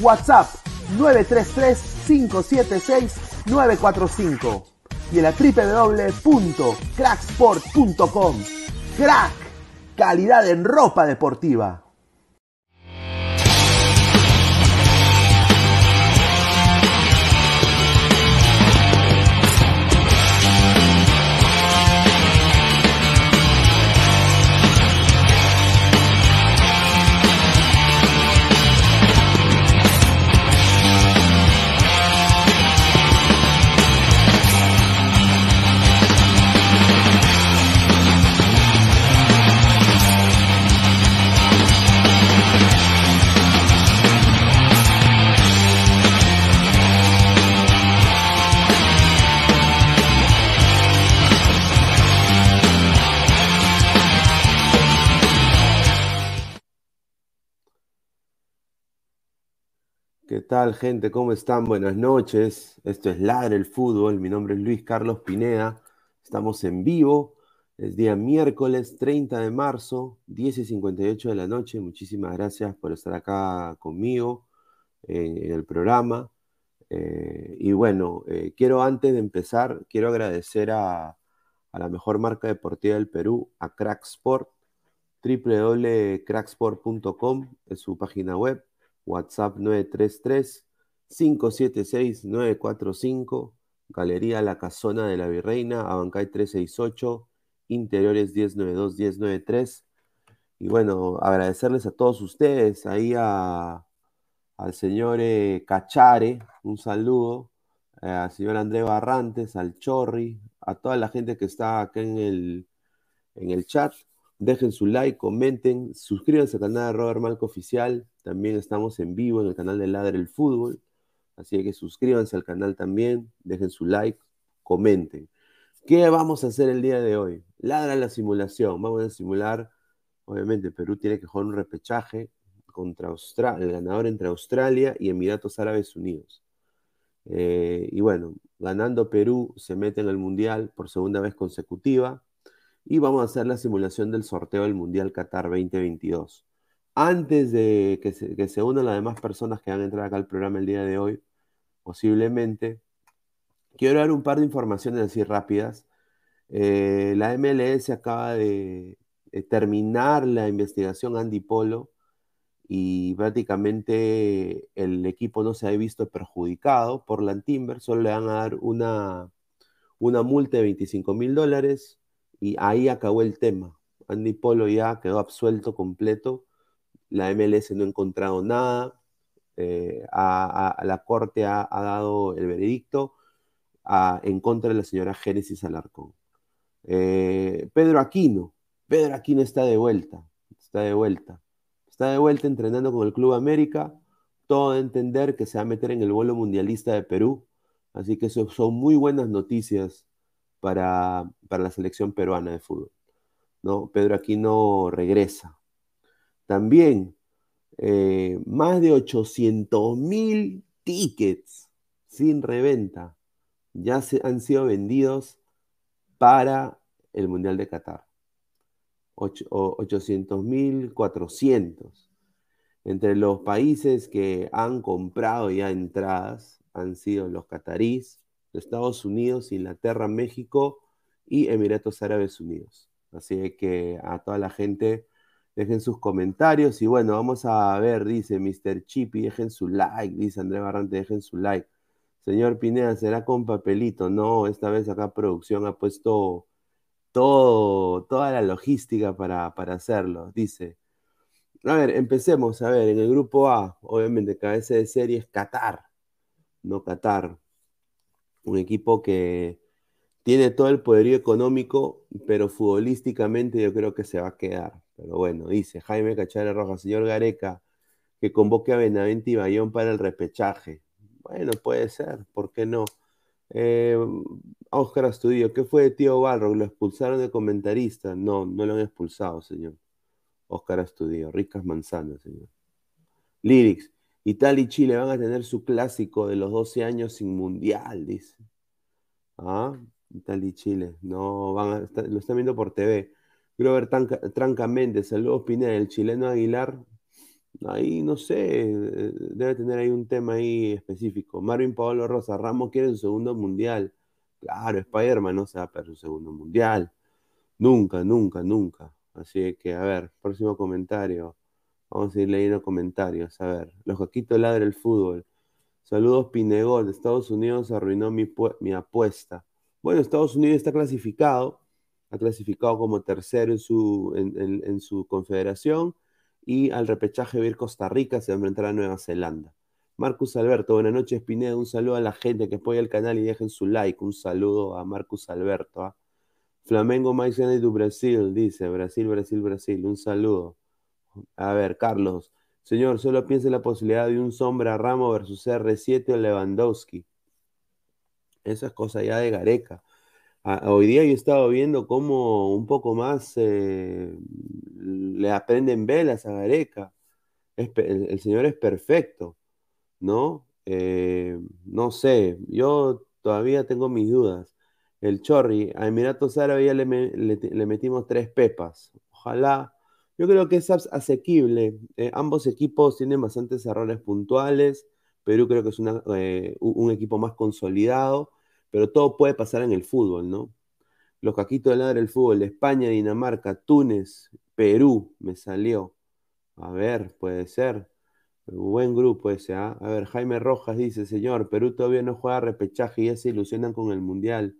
WhatsApp 933-576-945 y en la www.cracksport.com. Crack, calidad en ropa deportiva. Tal, gente? ¿Cómo están? Buenas noches. Esto es Ladre el Fútbol. Mi nombre es Luis Carlos Pineda. Estamos en vivo. Es día miércoles 30 de marzo, 10 y 58 de la noche. Muchísimas gracias por estar acá conmigo en, el programa. Eh, y bueno, eh, quiero antes de empezar, quiero agradecer a, a la mejor marca deportiva del Perú, a Cracksport, www.cracksport.com es su página web WhatsApp 933-576-945, Galería La Casona de la Virreina, Abancay 368, Interiores 1092-1093. Y bueno, agradecerles a todos ustedes, ahí al señor eh, Cachare, un saludo, eh, al señor André Barrantes, al Chorri, a toda la gente que está acá en el, en el chat. Dejen su like, comenten, suscríbanse al canal de Robert Malco Oficial. También estamos en vivo en el canal de Ladre el Fútbol. Así que suscríbanse al canal también, dejen su like, comenten. ¿Qué vamos a hacer el día de hoy? Ladra la simulación. Vamos a simular, obviamente, Perú tiene que jugar un repechaje contra Australia, el ganador entre Australia y Emiratos Árabes Unidos. Eh, y bueno, ganando Perú se mete en el Mundial por segunda vez consecutiva y vamos a hacer la simulación del sorteo del Mundial Qatar 2022. Antes de que se, unan las demás personas que van a entrar acá al programa el día de hoy, posiblemente, quiero dar un par de informaciones así rápidas. Eh, la MLS acaba de, terminar la investigación Andy Polo y prácticamente el equipo no se ha visto perjudicado por la Timber, solo le van a dar una, una multa de 25 mil dólares y ahí acabó el tema. Andy Polo ya quedó absuelto completo, la MLS no ha encontrado nada, eh, a, la corte ha, dado el veredicto en contra de la señora Génesis Alarcón. Eh, Pedro Aquino, Pedro Aquino está de vuelta, está de vuelta. Está de vuelta entrenando con el Club América, todo de entender que se va a meter en el vuelo mundialista de Perú. Así que eso son muy buenas noticias para, la selección peruana de fútbol. ¿no? Pedro Aquino regresa. También eh, más de 800 mil tickets sin reventa ya se, han sido vendidos para el Mundial de Qatar. 800.400. Entre los países que han comprado ya entradas han sido los catarís, Estados Unidos, Inglaterra, México y Emiratos Árabes Unidos. Así que a toda la gente dejen sus comentarios y bueno, vamos a ver, dice Mr. Chippy, dejen su like, dice André Barrante, dejen su like. Señor Pineda, ¿será con papelito? No, esta vez acá producción ha puesto todo, toda la logística para, hacerlo. Dice, a ver, empecemos. A ver, en el grupo A, obviamente, cabeza de serie es Qatar, no Qatar. Un equipo que tiene todo el poderío económico, pero futbolísticamente yo creo que se va a quedar. Pero bueno, dice Jaime Cachara Rojas, señor Gareca, que convoque a Benavente y Bayón para el repechaje. Bueno, puede ser, ¿por qué no? Eh, Oscar Astudillo, ¿qué fue de Tío Balrog? ¿Lo expulsaron de comentarista? No, no lo han expulsado, señor. Oscar Astudillo, ricas manzanas, señor. Lyrics, Italia y Chile van a tener su clásico de los 12 años sin mundial, dice. Ah, Italia y Chile, no, van a, lo están viendo por TV. Grover Tranca, Tranca Méndez, saludos Pineda, el chileno Aguilar, ahí no sé, debe tener ahí un tema ahí específico. Marvin Pablo Rosa, Ramos quiere su segundo mundial. Claro, Spider-Man no se va a perder su segundo mundial. Nunca, nunca, nunca. Así que, a ver, próximo comentario. Vamos a ir leyendo comentarios. A ver, los Joquitos ladra el fútbol. Saludos Pinegol, Estados Unidos arruinó mi, apuesta. Bueno, Estados Unidos está clasificado, ha clasificado como tercero en su, confederación y al repechaje de ir Costa Rica se va a enfrentar a Nueva Zelanda. Marcus Alberto, buenas noches, Pineda. Un saludo a la gente que apoya el canal y dejen su like. Un saludo a Marcus Alberto. ¿ah? Flamengo mais grande do Brasil, dice. Brasil, Brasil, Brasil. Un saludo. A ver, Carlos. Señor, solo piense en la posibilidad de un Sombra Ramo versus R7 o Lewandowski. Esa es cosa ya de Gareca hoy día yo he estado viendo cómo un poco más eh, le aprenden velas a Gareca. el, señor es perfecto, ¿no? Eh, no sé, yo todavía tengo mis dudas. El Chorri, a Emiratos Árabes ya le, metimos tres pepas. Ojalá. Yo creo que es asequible. Eh, ambos equipos tienen bastantes errores puntuales. Perú creo que es un equipo más consolidado pero todo puede pasar en el fútbol, ¿no? Los caquitos del lado del fútbol, España, Dinamarca, Túnez, Perú, me salió. A ver, puede ser. Buen grupo ese, ¿ah? A ver, Jaime Rojas dice, señor, Perú todavía no juega repechaje y ya se ilusionan con el Mundial.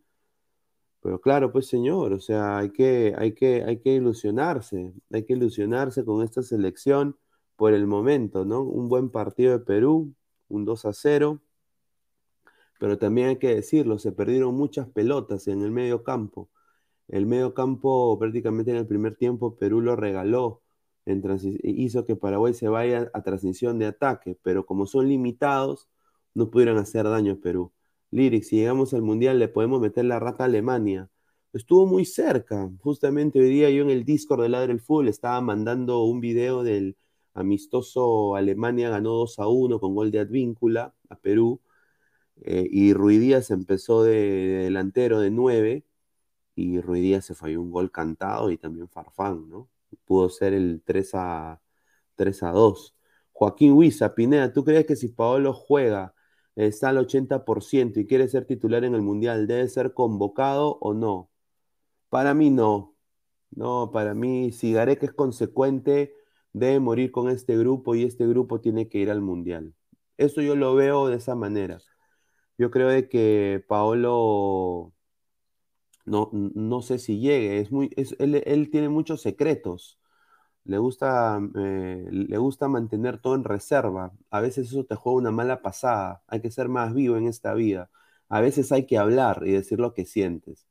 Pero claro, pues señor, o sea, hay que, hay que, hay que ilusionarse, hay que ilusionarse con esta selección por el momento, ¿no? Un buen partido de Perú, un 2 a 0 pero también hay que decirlo, se perdieron muchas pelotas en el medio campo. El medio campo prácticamente en el primer tiempo Perú lo regaló, hizo que Paraguay se vaya a transición de ataque, pero como son limitados, no pudieron hacer daño a Perú. Lyric, si llegamos al Mundial le podemos meter la rata a Alemania. Estuvo muy cerca. Justamente hoy día yo en el Discord de Ladre del Fútbol estaba mandando un video del amistoso Alemania ganó 2 a 1 con gol de Advíncula a Perú eh, y Ruidías empezó de, delantero de 9 y Ruidía se falló un gol cantado y también Farfán, ¿no? Pudo ser el 3 a, 3 a 2. Joaquín Huiza, Pineda, ¿tú crees que si Paolo juega, está al 80% y quiere ser titular en el Mundial, debe ser convocado o no? Para mí no. No, para mí, si Gareca es consecuente, debe morir con este grupo y este grupo tiene que ir al Mundial. Eso yo lo veo de esa manera. Yo creo de que Paolo no, no sé si llegue, es muy, él, tiene muchos secretos, le gusta, eh, le gusta mantener todo en reserva, a veces eso te juega una mala pasada, hay que ser más vivo en esta vida, a veces hay que hablar y decir lo que sientes.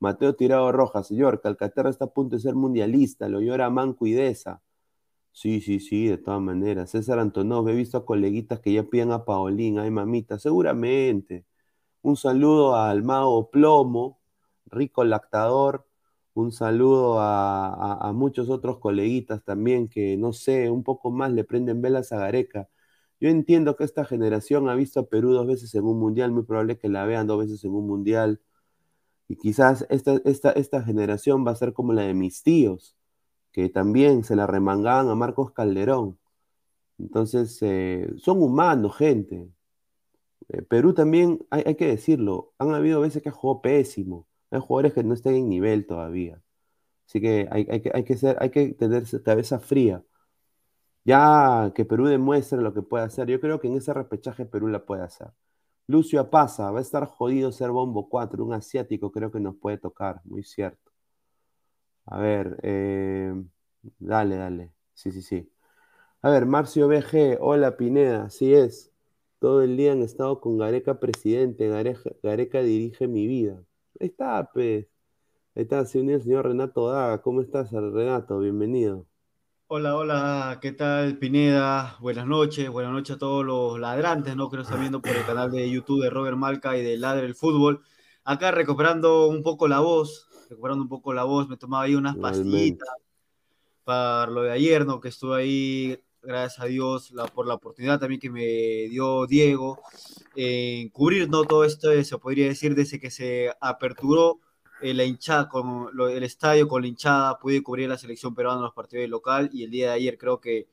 Mateo Tirado Rojas, señor, Calcaterra está a punto de ser mundialista, lo llora Manco y Deza. Sí, sí, sí, de todas maneras. César Antonov, he visto a coleguitas que ya piden a Paolín, ay mamita, seguramente. Un saludo al mago Plomo, rico lactador. Un saludo a, muchos otros coleguitas también que, no sé, un poco más le prenden velas a Gareca. Yo entiendo que esta generación ha visto a Perú dos veces en un mundial, muy probable que la vean dos veces en un mundial. Y quizás esta, esta, esta generación va a ser como la de mis tíos, que también se la remangaban a Marcos Calderón. Entonces, eh, son humanos, gente. Eh, Perú también, hay, hay, que decirlo, han habido veces que ha jugado pésimo. Hay jugadores que no están en nivel todavía. Así que hay, que, tener cabeza fría. Ya que Perú demuestre lo que puede hacer, yo creo que en ese repechaje Perú la puede hacer. Lucio Apaza, va a estar jodido ser Bombo 4, un asiático creo que nos puede tocar, muy cierto. A ver, eh, dale, dale. Sí, sí, sí. A ver, Marcio BG, hola Pineda, así es. Todo el día han estado con Gareca presidente, Gareca dirige mi vida. Ahí está, pues. Ahí está, se unió el señor Renato Daga. ¿Cómo estás, Renato? Bienvenido. Hola, hola, ¿qué tal, Pineda? Buenas noches, buenas noches a todos los ladrantes, ¿no? Que nos están viendo por el canal de YouTube de Robert Malca y de Ladre el Fútbol. Acá recuperando un poco la voz, recuperando un poco la voz, me tomaba ahí unas pastillitas para lo de ayer, ¿no? Que estuve ahí gracias a Dios por la oportunidad también que me dio Diego en cubrir ¿no? todo esto, se podría decir, desde que se aperturó eh, la hinchada, con el estadio con la hinchada, pude cubrir la selección peruana en los partidos local y el día de ayer creo que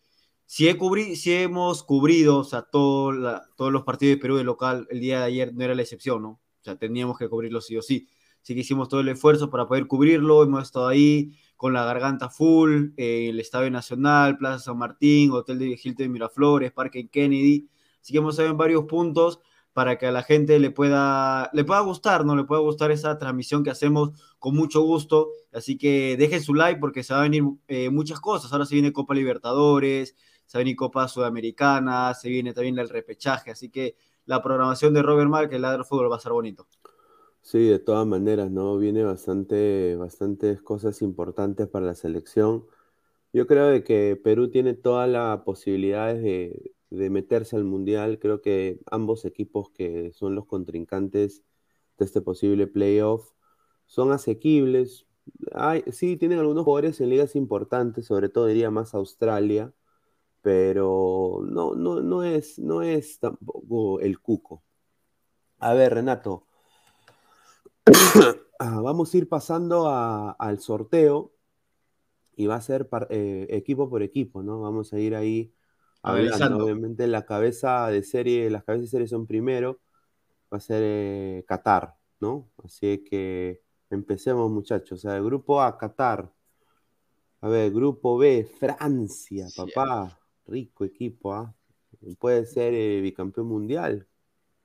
si, he cubrí, si hemos cubrido o sea, todo todos los partidos de Perú de local, el día de ayer no era la excepción, ¿no? O sea, teníamos que cubrirlo sí o sí. Así que hicimos todo el esfuerzo para poder cubrirlo, hemos estado ahí, con la garganta full, eh, el Estadio Nacional, Plaza San Martín, Hotel de Hilton Miraflores, Parque Kennedy. Así que hemos en varios puntos para que a la gente le pueda, le pueda gustar, ¿no? Le pueda gustar esa transmisión que hacemos con mucho gusto. Así que dejen su like porque se va a venir eh, muchas cosas. Ahora se viene Copa Libertadores, se venir Copa Sudamericana, se viene también el repechaje. Así que la programación de Robert Mark, el ladro fútbol, va a ser bonito. Sí, de todas maneras, ¿no? Viene bastante, bastantes cosas importantes para la selección. Yo creo de que Perú tiene todas las posibilidades de, de meterse al Mundial. Creo que ambos equipos que son los contrincantes de este posible playoff son asequibles. Sí, tienen algunos jugadores en ligas importantes, sobre todo diría más Australia, pero no, no, no, es, no es tampoco el cuco. A ver, Renato. Ah, vamos a ir pasando al sorteo y va a ser eh, equipo por equipo, ¿no? Vamos a ir ahí hablando. Obviamente la cabeza de serie, las cabezas de serie son primero, va a ser eh, Qatar, ¿no? Así que empecemos muchachos. O sea, el grupo A, Qatar. A ver, grupo B, Francia, papá. Rico equipo, ¿ah? Puede ser eh, bicampeón mundial.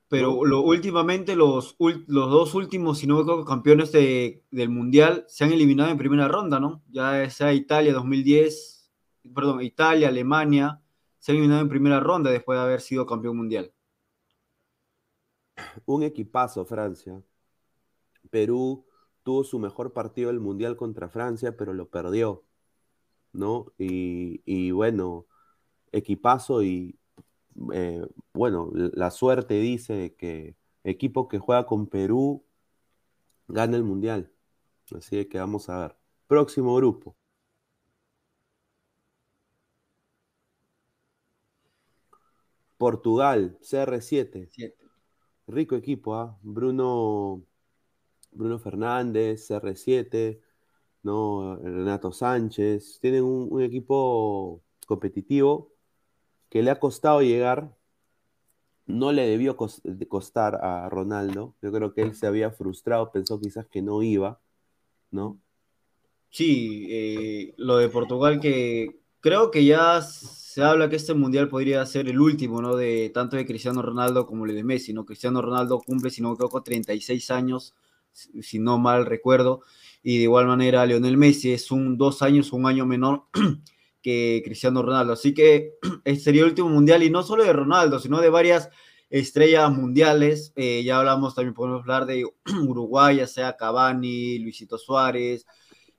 Pero lo, últimamente los, los dos últimos, si no me equivoco, campeones de, del Mundial se han eliminado en primera ronda, ¿no? Ya sea Italia 2010, perdón, Italia, Alemania, se han eliminado en primera ronda después de haber sido campeón mundial. Un equipazo, Francia. Perú tuvo su mejor partido del Mundial contra Francia, pero lo perdió, ¿no? Y, y bueno, equipazo y eh, bueno, la suerte dice que equipo que juega con Perú gana el Mundial. Así que vamos a ver. Próximo grupo. Portugal, CR7. Rico equipo, ¿ah? Bruno, Bruno Fernández, CR7, ¿no? Renato Sánchez. Tienen un, equipo competitivo que le ha costado llegar. No le debió costar a Ronaldo. Yo creo que él se había frustrado, pensó quizás que no iba, ¿no? Sí, eh, lo de Portugal que creo que ya se habla que este mundial podría ser el último, ¿no? De tanto de Cristiano Ronaldo como el de Messi, ¿no? Cristiano Ronaldo cumple, si no me equivoco, 36 años, si no mal recuerdo, y de igual manera Lionel Messi es un dos años, un año menor que Cristiano Ronaldo. Así que este sería el último mundial, y no solo de Ronaldo, sino de varias estrellas mundiales. Eh, ya hablamos, también podemos hablar de Uruguay, ya sea Cavani, Luisito Suárez.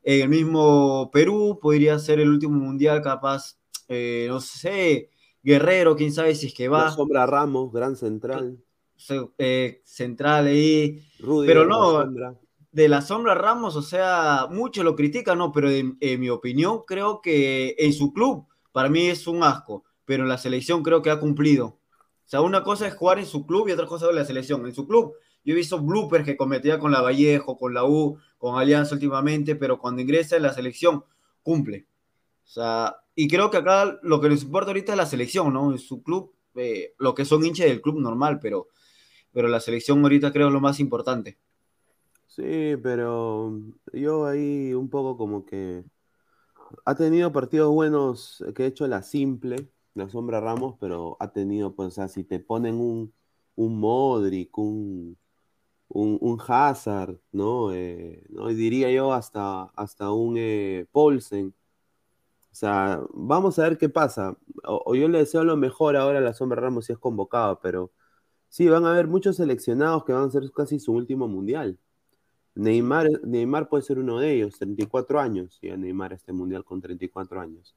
En el mismo Perú podría ser el último mundial capaz eh, no sé, Guerrero, quién sabe si es que va. La sombra Ramos, gran central. Eh, central ahí. pero no, de la sombra Ramos, o sea, muchos lo critican, no, pero en, mi opinión creo que en su club, para mí es un asco, pero en la selección creo que ha cumplido. O sea, una cosa es jugar en su club y otra cosa es la selección. En su club, yo he visto bloopers que cometía con la Vallejo, con la U, con Alianza últimamente, pero cuando ingresa en la selección, cumple. O sea, y creo que acá lo que nos importa ahorita es la selección, ¿no? En su club, eh, lo que son hinchas del club normal, pero, pero la selección ahorita creo es lo más importante. Sí, pero yo ahí un poco como que ha tenido partidos buenos que ha hecho la simple, la sombra Ramos, pero ha tenido, pues, o sea, si te ponen un, un Modric, un, un, Hazard, ¿no? Eh, ¿no? Y diría yo hasta, hasta un eh, Paulsen, o sea, vamos a ver qué pasa. O, yo le deseo lo mejor ahora a la Sombra Ramos si es convocado, pero sí, van a haber muchos seleccionados que van a ser casi su último mundial. Neymar, Neymar puede ser uno de ellos, 34 años, y a Neymar este mundial con 34 años.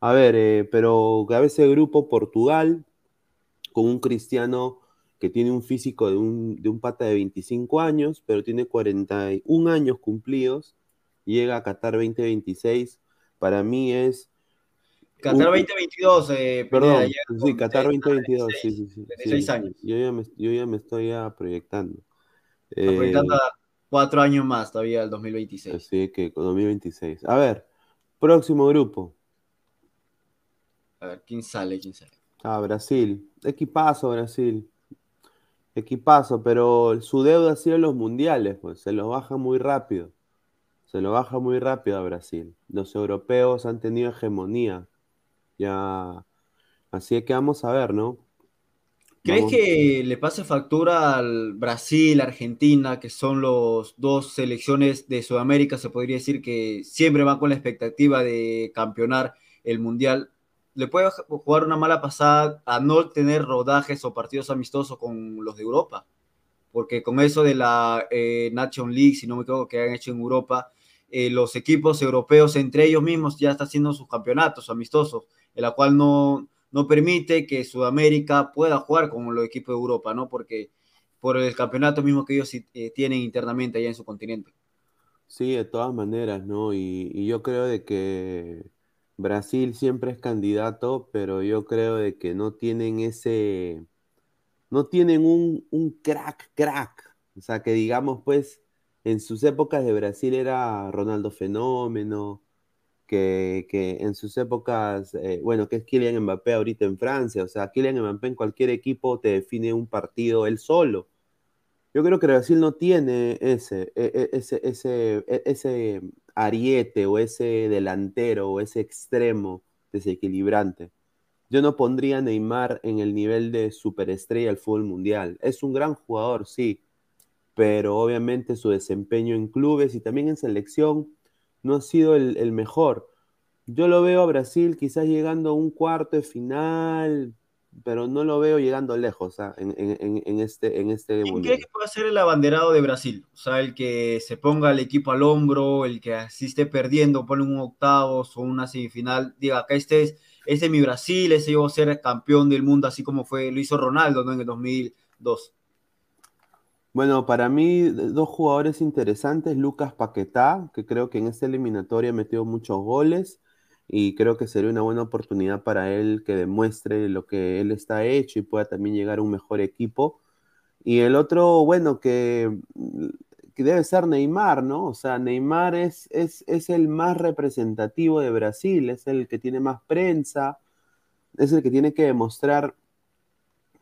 A ver, eh, pero a veces grupo Portugal, con un cristiano que tiene un físico de un, de un pata de 25 años, pero tiene 41 años cumplidos, llega a Qatar 2026 para mí es... Qatar 2022, eh, perdón, sí, Qatar 2022, sí, sí, sí. 16 años. Yo ya, me, yo ya me estoy proyectando. proyectando eh, cuatro años más todavía, el 2026. Así que 2026. A ver, próximo grupo. A ver, ¿quién sale? ¿Quién sale? Ah, Brasil. Equipazo, Brasil. Equipazo, pero su deuda ha sido los mundiales, pues se los baja muy rápido. Se lo baja muy rápido a Brasil. Los europeos han tenido hegemonía. Ya. Así que vamos a ver, ¿no? ¿Crees que le pase factura al Brasil, Argentina, que son los dos selecciones de Sudamérica, se podría decir que siempre van con la expectativa de campeonar el Mundial? ¿Le puede jugar una mala pasada a no tener rodajes o partidos amistosos con los de Europa? Porque con eso de la eh, Nation League, si no me equivoco, que han hecho en Europa, eh, los equipos europeos entre ellos mismos ya están haciendo sus campeonatos amistosos, en la cual no, no permite que Sudamérica pueda jugar como los equipos de Europa, ¿no? Porque por el campeonato mismo que ellos eh, tienen internamente allá en su continente. Sí, de todas maneras, ¿no? Y, yo creo de que Brasil siempre es candidato, pero yo creo de que no tienen ese, no tienen un, un crack, crack. O sea, que digamos, pues, en sus épocas de Brasil era Ronaldo Fenómeno, que, en sus épocas, eh, bueno, que es Kylian Mbappé ahorita en Francia, o sea, Kylian Mbappé en cualquier equipo te define un partido él solo. Yo creo que Brasil no tiene ese, e, e, ese, ese, e, ese ariete o ese delantero o ese extremo desequilibrante. Yo no pondría Neymar en el nivel de superestrella del fútbol mundial. Es un gran jugador, sí, pero obviamente su desempeño en clubes y también en selección no ha sido el, mejor. Yo lo veo a Brasil quizás llegando a un cuarto de final, pero no lo veo llegando lejos ¿ah? en, este en este ¿Quién cree que puede ser el abanderado de Brasil? O sea, el que se ponga el equipo al hombro, el que asiste perdiendo, pone un octavo o una semifinal, diga, acá este es, este es mi Brasil, ese yo voy a ser campeón del mundo, así como fue, lo hizo Ronaldo ¿no? en el 2002. Bueno, para mí, dos jugadores interesantes, Lucas Paquetá, que creo que en esta eliminatoria metió muchos goles y creo que sería una buena oportunidad para él que demuestre lo que él está hecho y pueda también llegar a un mejor equipo. Y el otro, bueno, que, que debe ser Neymar, ¿no? O sea, Neymar es, es, es el más representativo de Brasil, es el que tiene más prensa, es el que tiene que demostrar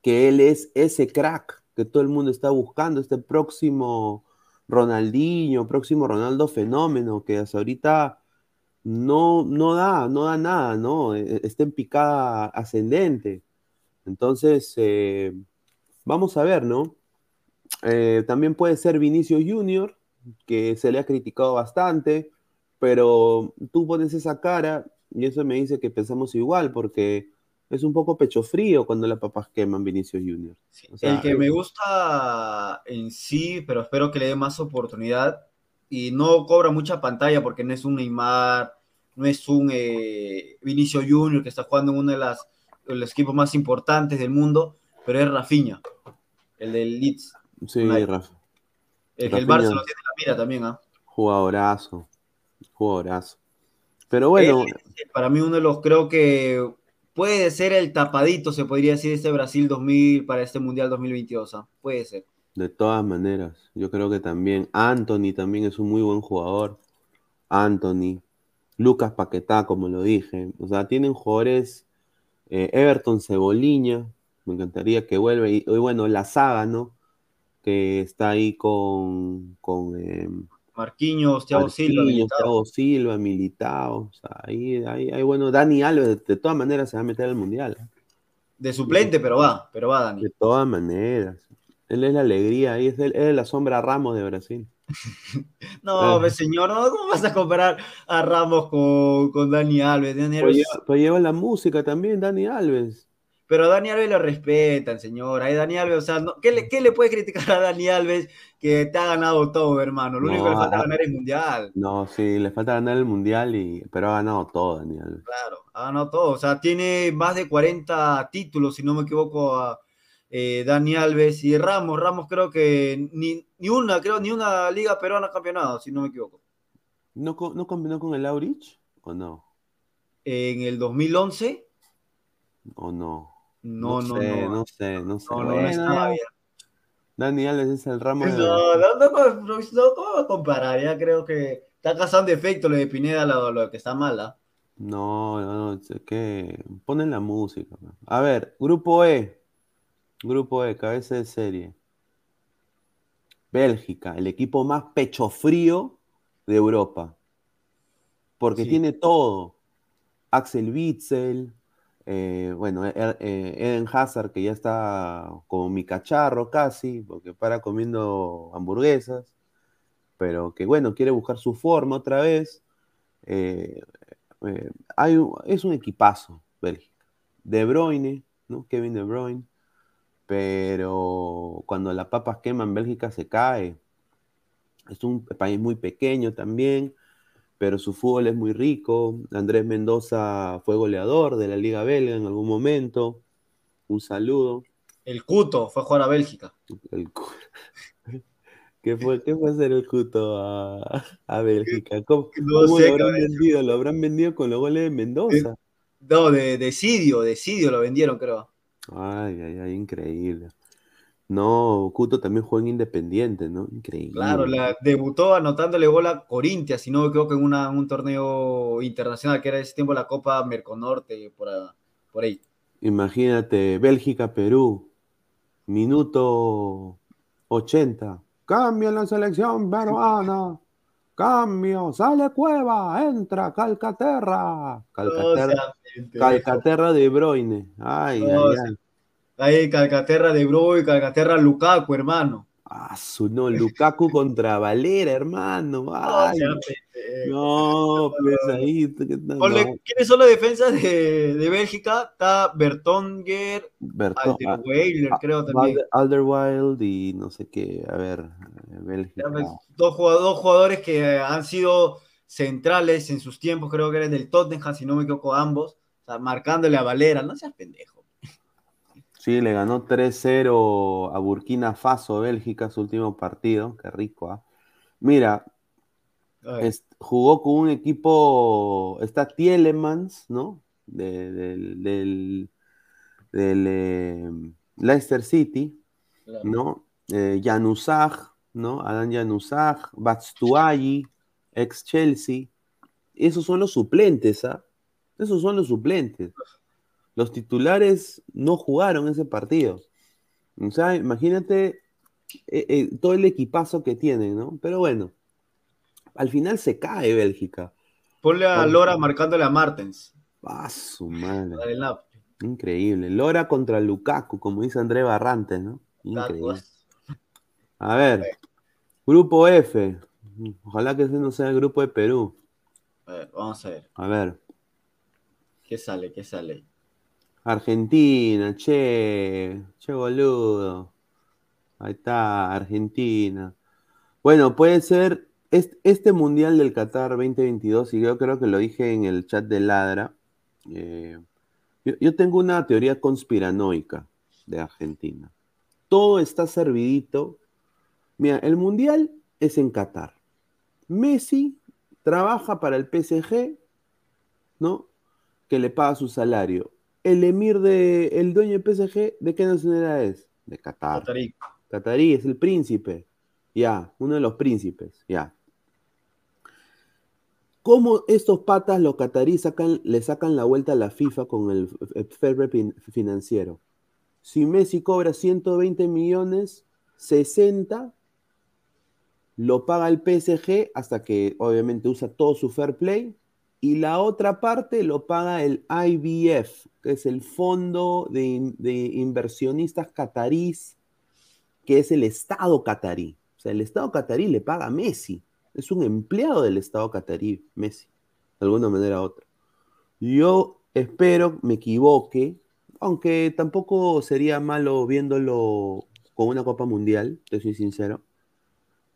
que él es ese crack que todo el mundo está buscando, este próximo Ronaldinho, próximo Ronaldo fenómeno, que hasta ahorita no, no da, no da nada, ¿no? E, e, está en picada ascendente. Entonces, eh, vamos a ver, ¿no? Eh, también puede ser Vinicio Junior, que se le ha criticado bastante, pero tú pones esa cara y eso me dice que pensamos igual, porque es un poco pecho frío cuando las papas queman Vinicio Junior. el que me gusta en sí, pero espero que le dé más oportunidad y no cobra mucha pantalla porque no es un Neymar, no es un eh, Vinicio Junior que está jugando en uno de, las, los equipos más importantes del mundo, pero es Rafinha, el del Leeds. Sí, Rafa. El que el Barça lo tiene la mira también, ¿ah? Jugadorazo, jugadorazo. Pero bueno. para mí uno de los, creo que puede ser el tapadito, se podría decir, este Brasil 2000 para este Mundial 2022. ¿ah? Puede ser. De todas maneras, yo creo que también Anthony también es un muy buen jugador. Anthony, Lucas Paquetá, como lo dije. O sea, tienen jugadores. Eh, Everton Ceboliña, me encantaría que vuelva. Y, bueno, la saga, ¿no? Que está ahí con. con eh, Marquinhos, Thiago Silva, Thiago Silva, Militao. O sea, ahí, ahí, bueno, Dani Alves, de, todas maneras se va a meter al mundial. De suplente, pero va, pero va, Dani. De todas maneras. Él es la alegría, ahí es, él, es la sombra Ramos de Brasil. no, señor, ¿cómo vas a comparar a Ramos con, con Dani Alves? Dani pues Alves... Pues, lleva, la música también, Dani Alves. Pero a Dani Alves lo respetan, señor. Ahí Dani Alves, o sea, ¿qué, le, ¿qué, le, puede criticar a Dani Alves que te ha ganado todo, hermano? Lo único que le falta ganar es el mundial. No, sí, le falta ganar el mundial, y, pero ha ganado todo, Dani Alves. Claro, ha ganado todo. O sea, tiene más de 40 títulos, si no me equivoco, a, eh, Dani Alves y Ramos. Ramos creo que ni, ni, una, creo, ni una liga peruana campeonado, si no me equivoco. ¿No, no combinó con el Aurich o no? En el 2011. ¿O no? No, no, no. No sé, no sé. No, no, no bien. Dani Alves es el Ramos. No, no, no, no, no, ¿cómo comparar? Ya creo que está causando efecto lo de Pineda, lo, lo que está mala. ¿ah? No, no, no, es que ponen la música. A ver, grupo E. Grupo E, cabeza de serie. Bélgica, el equipo más pecho frío de Europa. Porque tiene todo. Axel Witzel, eh, bueno, e-, e-, eh, Eden Hazard, que ya está como mi cacharro casi, porque para comiendo hamburguesas, pero que bueno, quiere buscar su forma otra vez. Eh, hay, es un equipazo, Bélgica. De Bruyne, ¿no? Kevin De Bruyne pero cuando las papas queman, Bélgica se cae. Es un país muy pequeño también, pero su fútbol es muy rico. Andrés Mendoza fue goleador de la Liga Belga en algún momento. Un saludo. El Cuto fue a jugar a Bélgica. ¿Qué fue, ¿Qué fue hacer el Cuto a, a Bélgica? ¿Cómo, lo, habrán vendido? ¿Lo habrán vendido con los goles de Mendoza? No, de, de Sidio, de Sidio lo vendieron, creo. Ay, ay, ay, increíble. No, Cuto también juega en Independiente, ¿no? Increíble. Claro, la, debutó anotándole gol a Corintia, si no me equivoco, en una, un torneo internacional que era ese tiempo la Copa Merconorte, por, por ahí. Imagínate, Bélgica-Perú, minuto 80. Cambia la selección peruana. Cambio, sale Cueva, entra Calcaterra. Calcaterra, Calcaterra de Bruyne. Ay, ay, ay. Ahí Calcaterra de Bruyne, Calcaterra Lukaku, hermano. Ah, su no, Lukaku contra Valera, hermano. Ay, no, pues ahí. ¿Quiénes son las defensas de, de Bélgica? Está Bertonger, Berton, Alderweireld, ah, creo también. Alderweireld y no sé qué, a ver, Bélgica. Pues, dos, jugadores, jugadores que han sido centrales en sus tiempos, creo que eran del Tottenham, si no me equivoco, ambos, o sea, marcándole a Valera, no seas pendejo. Sí, le ganó 3-0 a Burkina Faso, Bélgica, su último partido, qué rico, ¿ah? Mira, jugó con un equipo, está Tielemans, ¿no? del, del, eh, Leicester City, ¿no? Eh, ¿no? Adán Januzaj, Batstuagi, ex Chelsea. Esos son los suplentes, ¿ah? Esos son los suplentes. Los titulares no jugaron ese partido. O sea, imagínate eh, eh, todo el equipazo que tienen, ¿no? Pero bueno, al final se cae Bélgica. Ponle a Lora marcándole a Martens. Ah, su madre. Increíble. Lora contra Lukaku, como dice André Barrantes, ¿no? Increíble. A ver, grupo F. Ojalá que ese no sea el grupo de Perú. A ver, vamos a ver. A ver. ¿Qué sale? ¿Qué sale? Argentina, che, che boludo. Ahí está, Argentina. Bueno, puede ser este, Mundial del Qatar 2022, y yo creo que lo dije en el chat de Ladra, eh, yo, tengo una teoría conspiranoica de Argentina. Todo está servidito. Mira, el Mundial es en Qatar. Messi trabaja para el PSG, ¿no? Que le paga su salario. El emir de, el dueño del PSG, ¿de qué nacionalidad es? De Qatar. Qatarí. Qatarí es el príncipe. Ya, uno de los príncipes. Ya. ¿Cómo estos patas, los cataríes, sacan, le sacan la vuelta a la FIFA con el, fair financiero? Si Messi cobra 120 millones, 60 lo paga el PSG hasta que obviamente usa todo su fair play y la otra parte lo paga el IBF, que es el Fondo de, Inversionistas Catarís, que es el Estado catarí. O sea, el Estado catarí le paga a Messi. Es un empleado del Estado catarí, Messi, de alguna manera u otra. Yo espero me equivoque, aunque tampoco sería malo viéndolo con una Copa Mundial, te soy sincero.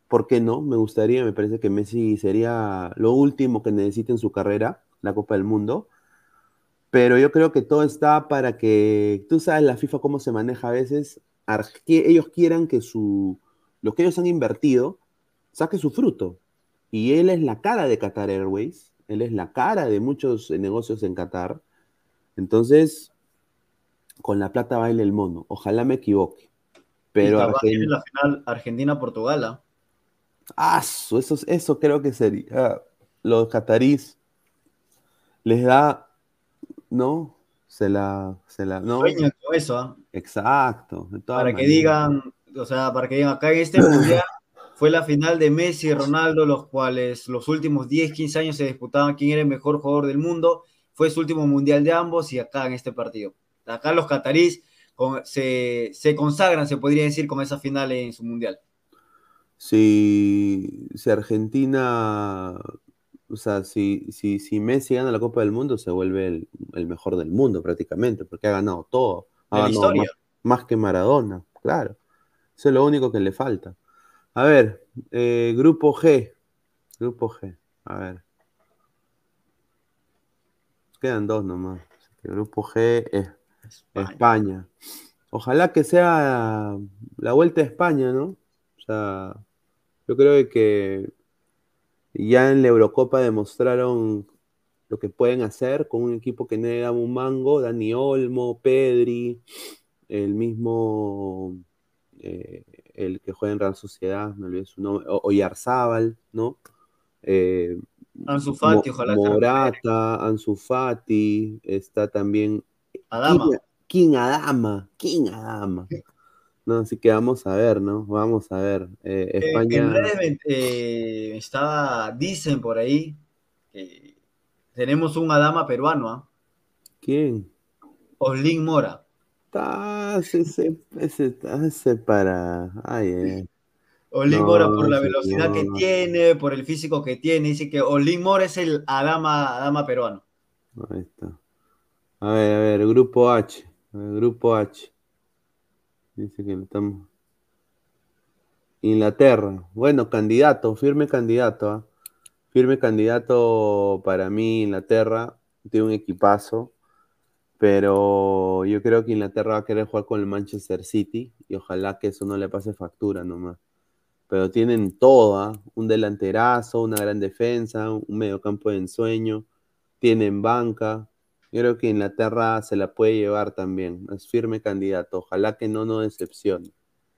¿Por qué no? Me gustaría, me parece que Messi sería lo último que necesite en su carrera, la Copa del Mundo. Pero yo creo que todo está para que, tú sabes la FIFA cómo se maneja a veces, que ellos quieran que su, lo que ellos han invertido saque su fruto. Y él es la cara de Qatar Airways, él es la cara de muchos negocios en Qatar. Entonces, con la plata baila el mono. Ojalá me equivoque. Pero en la final Argentina-Portugal. ¿Ah? eso, eso creo que sería. Los catarís les da, ¿no? Se la, se la, ¿no? con eso, ¿ah? Exacto. Para que digan, o sea, para que digan acá en este mundial fue la final de Messi y Ronaldo, los cuales los últimos 10, 15 años se disputaban quién era el mejor jugador del mundo. Fue su último mundial de ambos y acá en este partido. Acá los catarís se, consagran, se podría decir, con esa final en su mundial. Si, si Argentina, o sea, si, si, si, Messi gana la Copa del Mundo, se vuelve el, mejor del mundo prácticamente, porque ha ganado todo. Ha ganado más, más que Maradona, claro. Eso es lo único que le falta. A ver, eh, grupo G. Grupo G. A ver. Quedan dos nomás. El grupo G es España. Ojalá que sea la vuelta a España, ¿no? O sea, yo creo que ya en la Eurocopa demostraron lo que pueden hacer con un equipo que no da un mango, Dani Olmo, Pedri, el mismo eh, el que juega en Real Sociedad, me olvidé su nombre, Oyarzábal, ¿no? Eh, Ansu Fati, ojalá. Morata, Ansu Fati, está también. Adama. King, Adama, King Adama. No, así que vamos a ver, ¿no? Vamos a ver. Eh, eh, España. Eh, estaba, dicen por ahí que tenemos un Adama peruano, ¿ah? ¿Quién? Oslin Mora. Está, ese, ese, para. Ay, Olin Mora por la velocidad que tiene, por el físico que tiene. Dice que Olin Mora es el Adama, Adama peruano. Ahí está. A ver, a ver, grupo H. grupo H. Dice que estamos. Inglaterra. Bueno, candidato, firme candidato. ¿ah? Firme candidato para mí, Inglaterra. Tiene un equipazo pero yo creo que Inglaterra va a querer jugar con el Manchester City y ojalá que eso no le pase factura nomás. Pero tienen todo, ¿ah? un delanterazo, una gran defensa, un mediocampo de ensueño, tienen banca. Yo creo que Inglaterra se la puede llevar también, es firme candidato, ojalá que no nos decepcione.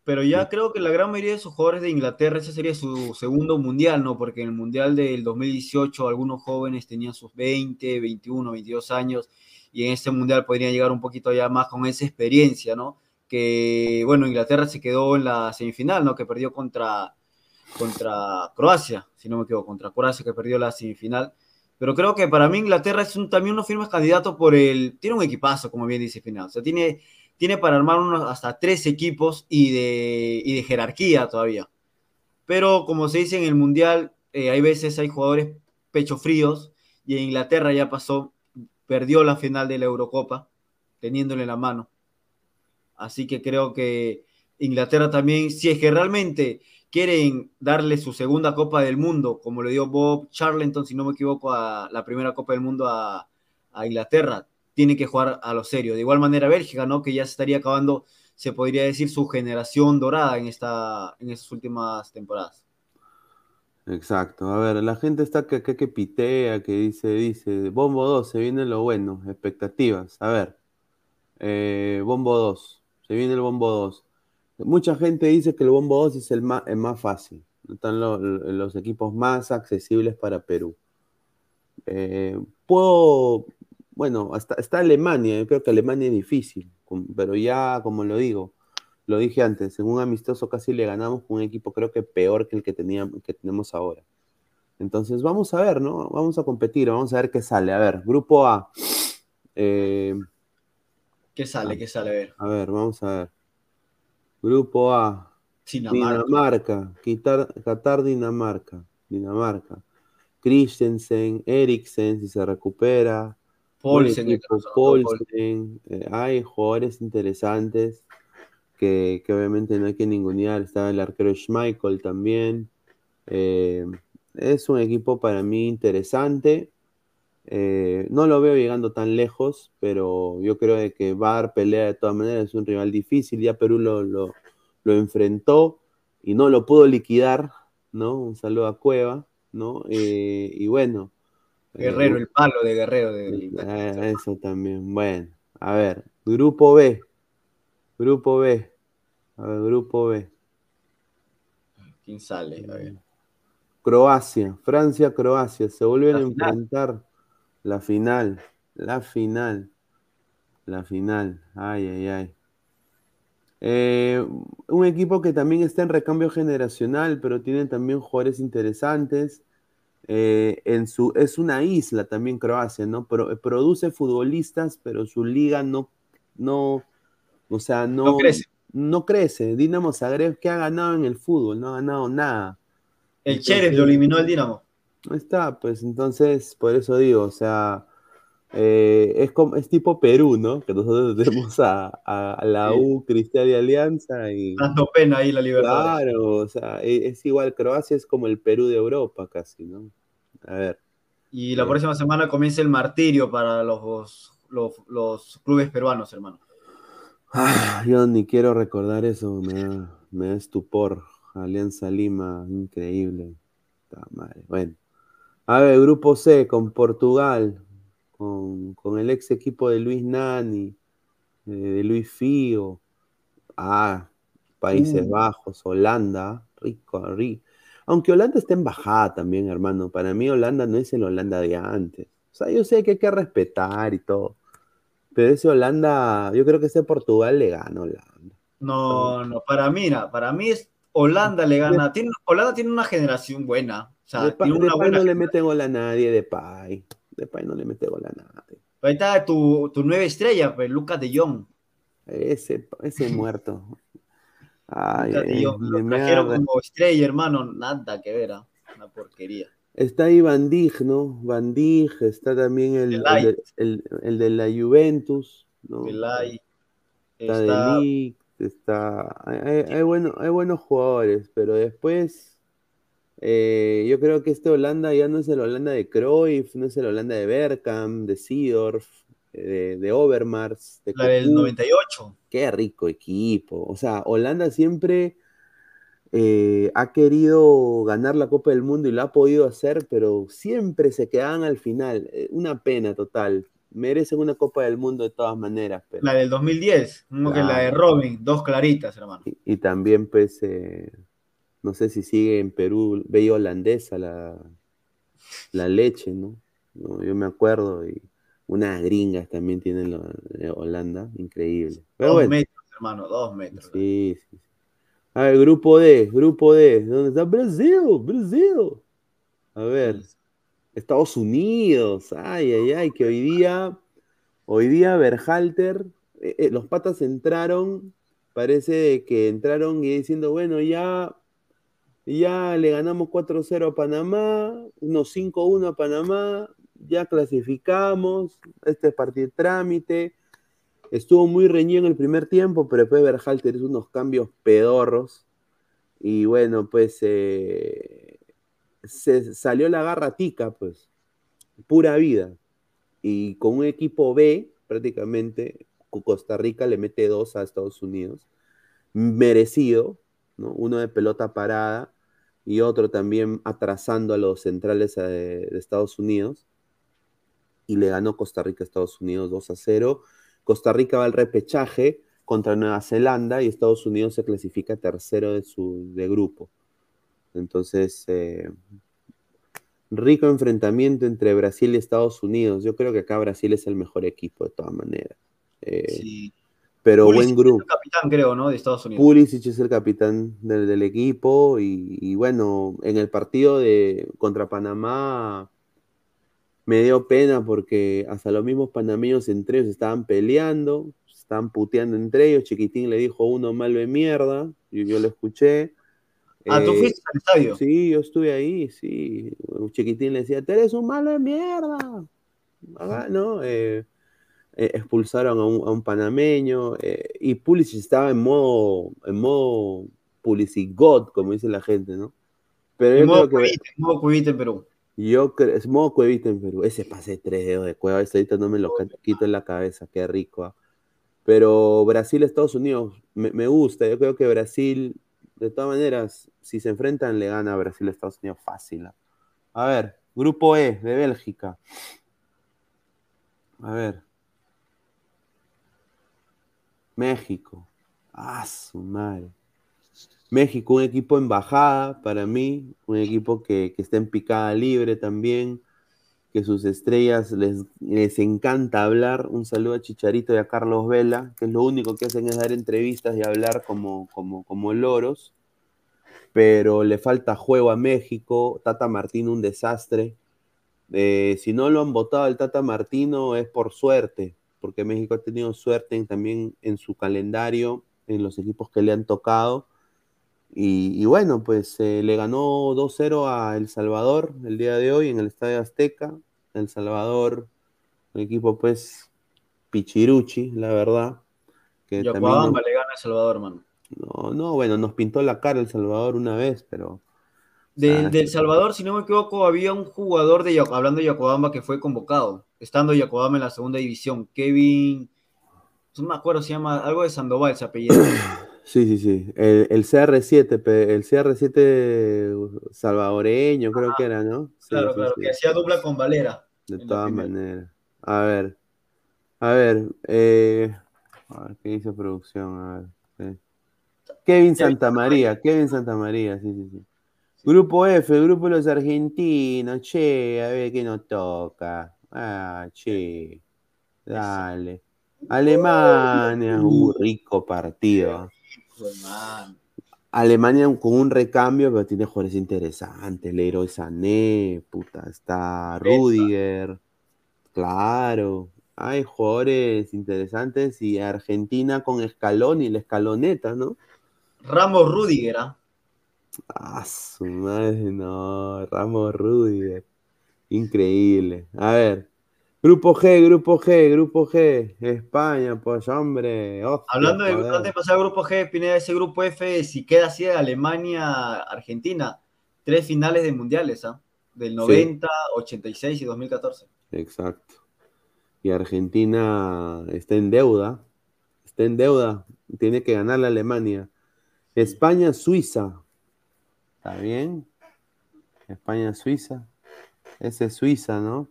Pero ya creo que la gran mayoría de sus jugadores de Inglaterra, ese sería su segundo mundial, ¿no? Porque en el mundial del 2018 algunos jóvenes tenían sus 20, 21, 22 años y en este mundial podrían llegar un poquito ya más con esa experiencia, ¿no? Que, bueno, Inglaterra se quedó en la semifinal, ¿no? Que perdió contra, contra Croacia, si no me equivoco, contra Croacia que perdió la semifinal. Pero creo que para mí Inglaterra es un, también unos firmes candidatos por el... Tiene un equipazo, como bien dice Final. O sea, tiene, tiene para armar unos hasta tres equipos y de, y de jerarquía todavía. Pero como se dice en el Mundial, eh, hay veces hay jugadores pecho fríos y en Inglaterra ya pasó, perdió la final de la Eurocopa, teniéndole la mano. Así que creo que Inglaterra también, si es que realmente quieren darle su segunda Copa del Mundo, como le dio Bob Charlton, si no me equivoco, a la primera Copa del Mundo a, Inglaterra, tiene que jugar a lo serio. De igual manera Bélgica, ¿no? Que ya se estaría acabando, se podría decir, su generación dorada en, esta, en estas últimas temporadas. Exacto. A ver, la gente está que pitea, que dice, dice, Bombo 2, se viene lo bueno, expectativas. A ver, eh, Bombo 2, se viene el Bombo 2. Mucha gente dice que el Bombo 2 es el más, más fácil. Están los equipos más accesibles para Perú. Eh, puedo, bueno, hasta, está Alemania, yo creo que Alemania es difícil, pero ya, como lo digo, lo dije antes, en un amistoso casi le ganamos con un equipo creo que peor que el que, teníamos, que tenemos ahora. Entonces vamos a ver, ¿no? Vamos a competir, vamos a ver qué sale. A ver, grupo A. Eh, ¿Qué sale? ¿Qué sale? A ver. A ver, vamos a ver. Grupo A. Dinamarca. Qatar, Dinamarca. Dinamarca. Christensen, Eriksen, si se recupera. Polsen, eh, hay jugadores interesantes que, obviamente no hay que ningunear. Está el arquero Schmeichel también. Eh, es un equipo para mí interesante. Eh, no lo veo llegando tan lejos, pero yo creo de que va a dar pelea de todas maneras. Es un rival difícil. Ya Perú lo, lo, enfrentó y no lo pudo liquidar, ¿no? Un saludo a Cueva, ¿no? Eh, y bueno. Guerrero, el palo de Guerrero. De... eso también. Bueno, a ver, grupo B. Grupo B. A ver, grupo B. ¿Quién sale? A ver. Croacia, Francia, Croacia. Se vuelven a enfrentar la final, la final, la final. Ay, ay, ay. Eh, un equipo que también está en recambio generacional, pero tiene también jugadores interesantes. Eh, en su, es una isla también Croacia, ¿no? Pero, produce futbolistas, pero su liga no, no, o sea, no, no crece. No crece. Dinamo Zagreb, ¿qué ha ganado en el fútbol? No ha ganado nada. El Cherez lo eliminó el Dinamo. Está, pues entonces, por eso digo, o sea, eh, es, como, es tipo Perú, ¿no? Que nosotros tenemos a, la U, Cristiana y Alianza y... Dando pena ahí la libertad. Claro, o sea, e, es, igual, Croacia es como el Perú de Europa casi, ¿no? A ver. Y la eh. próxima semana comienza el martirio para los, los, clubes peruanos, hermano. Ah, yo ni quiero recordar eso, me da, me da estupor. Alianza Lima, increíble. Madre. Bueno, a ver, grupo C con Portugal, con, el ex equipo de Luis Nani, eh, de Luis Fío. Ah, Países uh. Bajos, Holanda, rico, rico. Aunque Holanda está en bajada también, hermano. Para mí Holanda no es el Holanda de antes. O sea, yo sé que hay que respetar y todo. Pero ese Holanda, yo creo que ese Portugal le gana Holanda. No, no, para mí, para mí es Holanda le gana. Tiene, Holanda tiene una generación buena. Sea, de, no le mete gol a nadie, de Pai. De Pai no le mete gol a nadie. Ahí está tu, tu nueva estrella, pues, Lucas de Jong. Ese, ese muerto. Ay, eh, Lo trajeron como estrella, hermano. Nada que ver, ¿ah? una porquería. Está ahí Van Dijk, ¿no? Van Dijk, está también el, el, el, de la Juventus, ¿no? Está, está... de está... Hay, hay, bueno, hay buenos jugadores, pero después eh, yo creo que este Holanda ya no es el Holanda de Cruyff, no es el Holanda de Bergkamp, de Seedorf, eh, de, Overmars. De La del 98. Qué rico equipo. O sea, Holanda siempre eh, ha querido ganar la Copa del Mundo y lo ha podido hacer, pero siempre se quedaban al final. Una pena total. merecen una Copa del Mundo de todas maneras. Pero... La del 2010, como que la de Robin, dos claritas, hermano. Y, y también, pues, eh, no sé si sigue en Perú, bella holandesa la, la leche, ¿no? ¿no? Yo me acuerdo, y unas gringas también tienen la, Holanda, increíble. Pero dos bueno, metros, hermano, dos metros. sí, sí, sí. A ver, grupo D, grupo D, ¿dónde está Brasil? Brasil. A ver, Estados Unidos, ay, ay, ay, que hoy día, hoy día Berhalter, eh, eh, los patas entraron, parece que entraron y diciendo, bueno, ya, ya le ganamos 4-0 a Panamá, unos 5-1 a Panamá, ya clasificamos, este es partido trámite. Estuvo muy reñido en el primer tiempo, pero después Berhalter hizo unos cambios pedorros. Y bueno, pues eh, se salió la garra tica, pues, pura vida. Y con un equipo B, prácticamente, Costa Rica le mete dos a Estados Unidos. Merecido, ¿no? Uno de pelota parada y otro también atrasando a los centrales eh, de Estados Unidos. Y le ganó Costa Rica a Estados Unidos 2 a 0. Costa Rica va al repechaje contra Nueva Zelanda y Estados Unidos se clasifica tercero de su de grupo. Entonces, eh, rico enfrentamiento entre Brasil y Estados Unidos. Yo creo que acá Brasil es el mejor equipo de todas maneras. Eh, Sí. Pero Pulisic buen grupo. es el capitán, creo, ¿no? De Estados Unidos. Pulisic es el capitán del, del equipo y, y bueno, en el partido de contra Panamá me dio pena porque hasta los mismos panameños entre ellos estaban peleando, estaban puteando entre ellos. Chiquitín le dijo uno malo de mierda, y yo lo escuché. Ah, ¿tú Eh, fuiste al estadio? Sí, yo estuve ahí, sí. Chiquitín le decía, tú eres un malo de mierda. Ah, ¿no? Eh, eh, expulsaron a un, a un panameño eh, y Pulisic estaba en modo, en modo Pulisic God, como dice la gente, ¿no? Pero yo En modo Cuevita, en modo Cuevita en Perú. yo creo, es modo cuevita en Perú. Ese pase de tres dedos de cueva, ese ahorita no me lo quito en la cabeza, qué rico. ah. Pero Brasil, Estados Unidos, me, me gusta. Yo creo que Brasil, de todas maneras, si se enfrentan, le gana a Brasil, Estados Unidos fácil. ah. A ver, grupo E de Bélgica. A ver. México. Ah, su madre. México, un equipo en bajada para mí, un equipo que, que está en picada libre también, que sus estrellas les, les encanta hablar. Un saludo a Chicharito y a Carlos Vela, que es lo único que hacen es dar entrevistas y hablar como, como, como loros. Pero le falta juego a México. Tata Martino, un desastre. Eh, si no lo han votado el Tata Martino es por suerte, porque México ha tenido suerte en- también en su calendario, en los equipos que le han tocado. Y, y bueno, pues eh, le ganó 2-0 a El Salvador el día de hoy en el Estadio Azteca. El Salvador, un equipo pues pichiruchi, la verdad. Que Y también le gana a El Salvador, mano. no, no, bueno, nos pintó la cara El Salvador una vez, pero De, Ah, de El Salvador, si no me equivoco, había un jugador de hablando de Yacobamba que fue convocado, estando Yacobamba en la segunda división, Kevin, no me acuerdo, se llama algo de Sandoval, se apellido. Sí, sí, sí. El, el CR7, pe- el CR7 salvadoreño, creo que era, ¿no? Sí, Claro, sí, claro, sí. que hacía dupla con Valera. De todas maneras. A ver. A ver. eh, a ver, ¿qué dice producción? A ver. Kevin Santamaría, Kevin Santamaría, sí, sí, sí. Grupo F, grupo de los argentinos, che, a ver qué nos toca. Ah, che. Dale. Alemania, uh, rico partido. Man, Alemania con un recambio, pero tiene jugadores interesantes. Leroy Sané, puta, está Rudiger. Claro, hay jugadores interesantes y Argentina con escalón y la escaloneta, ¿no? Ramos Rudiger, ¿ah? Ah, su madre, no, Ramos Rudiger. Increíble. A ver, grupo G, grupo G, grupo G. España, pues hombre. hostia, Hablando de, antes de pasar al grupo G, Pineda, ese grupo F, si queda así de Alemania, Argentina, tres finales de mundiales, ¿ah? Del 90, 86 y 2014. Exacto. Y Argentina está en deuda. Está en deuda. Tiene que ganar la Alemania. España, Suiza. ¿Está bien? España, Suiza. Ese es Suiza, ¿no?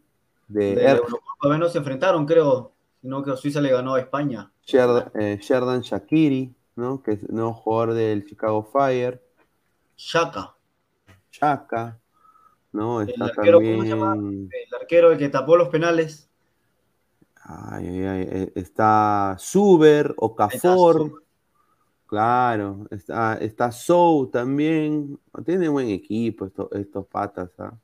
de, De Eurocopa menos se enfrentaron, creo. Sino que Suiza le ganó a España. Sher- eh, Sherdan Shakiri, ¿no? Que es nuevo jugador del Chicago Fire. Shaka, Chaka, ¿no? Está arquero, ¿cómo se también. el arquero el que tapó los penales. Ay, ay, ay, eh, está Zuber, Okafor. Claro, está, está Sou también. Tiene buen equipo estos, estos patas, ¿ah?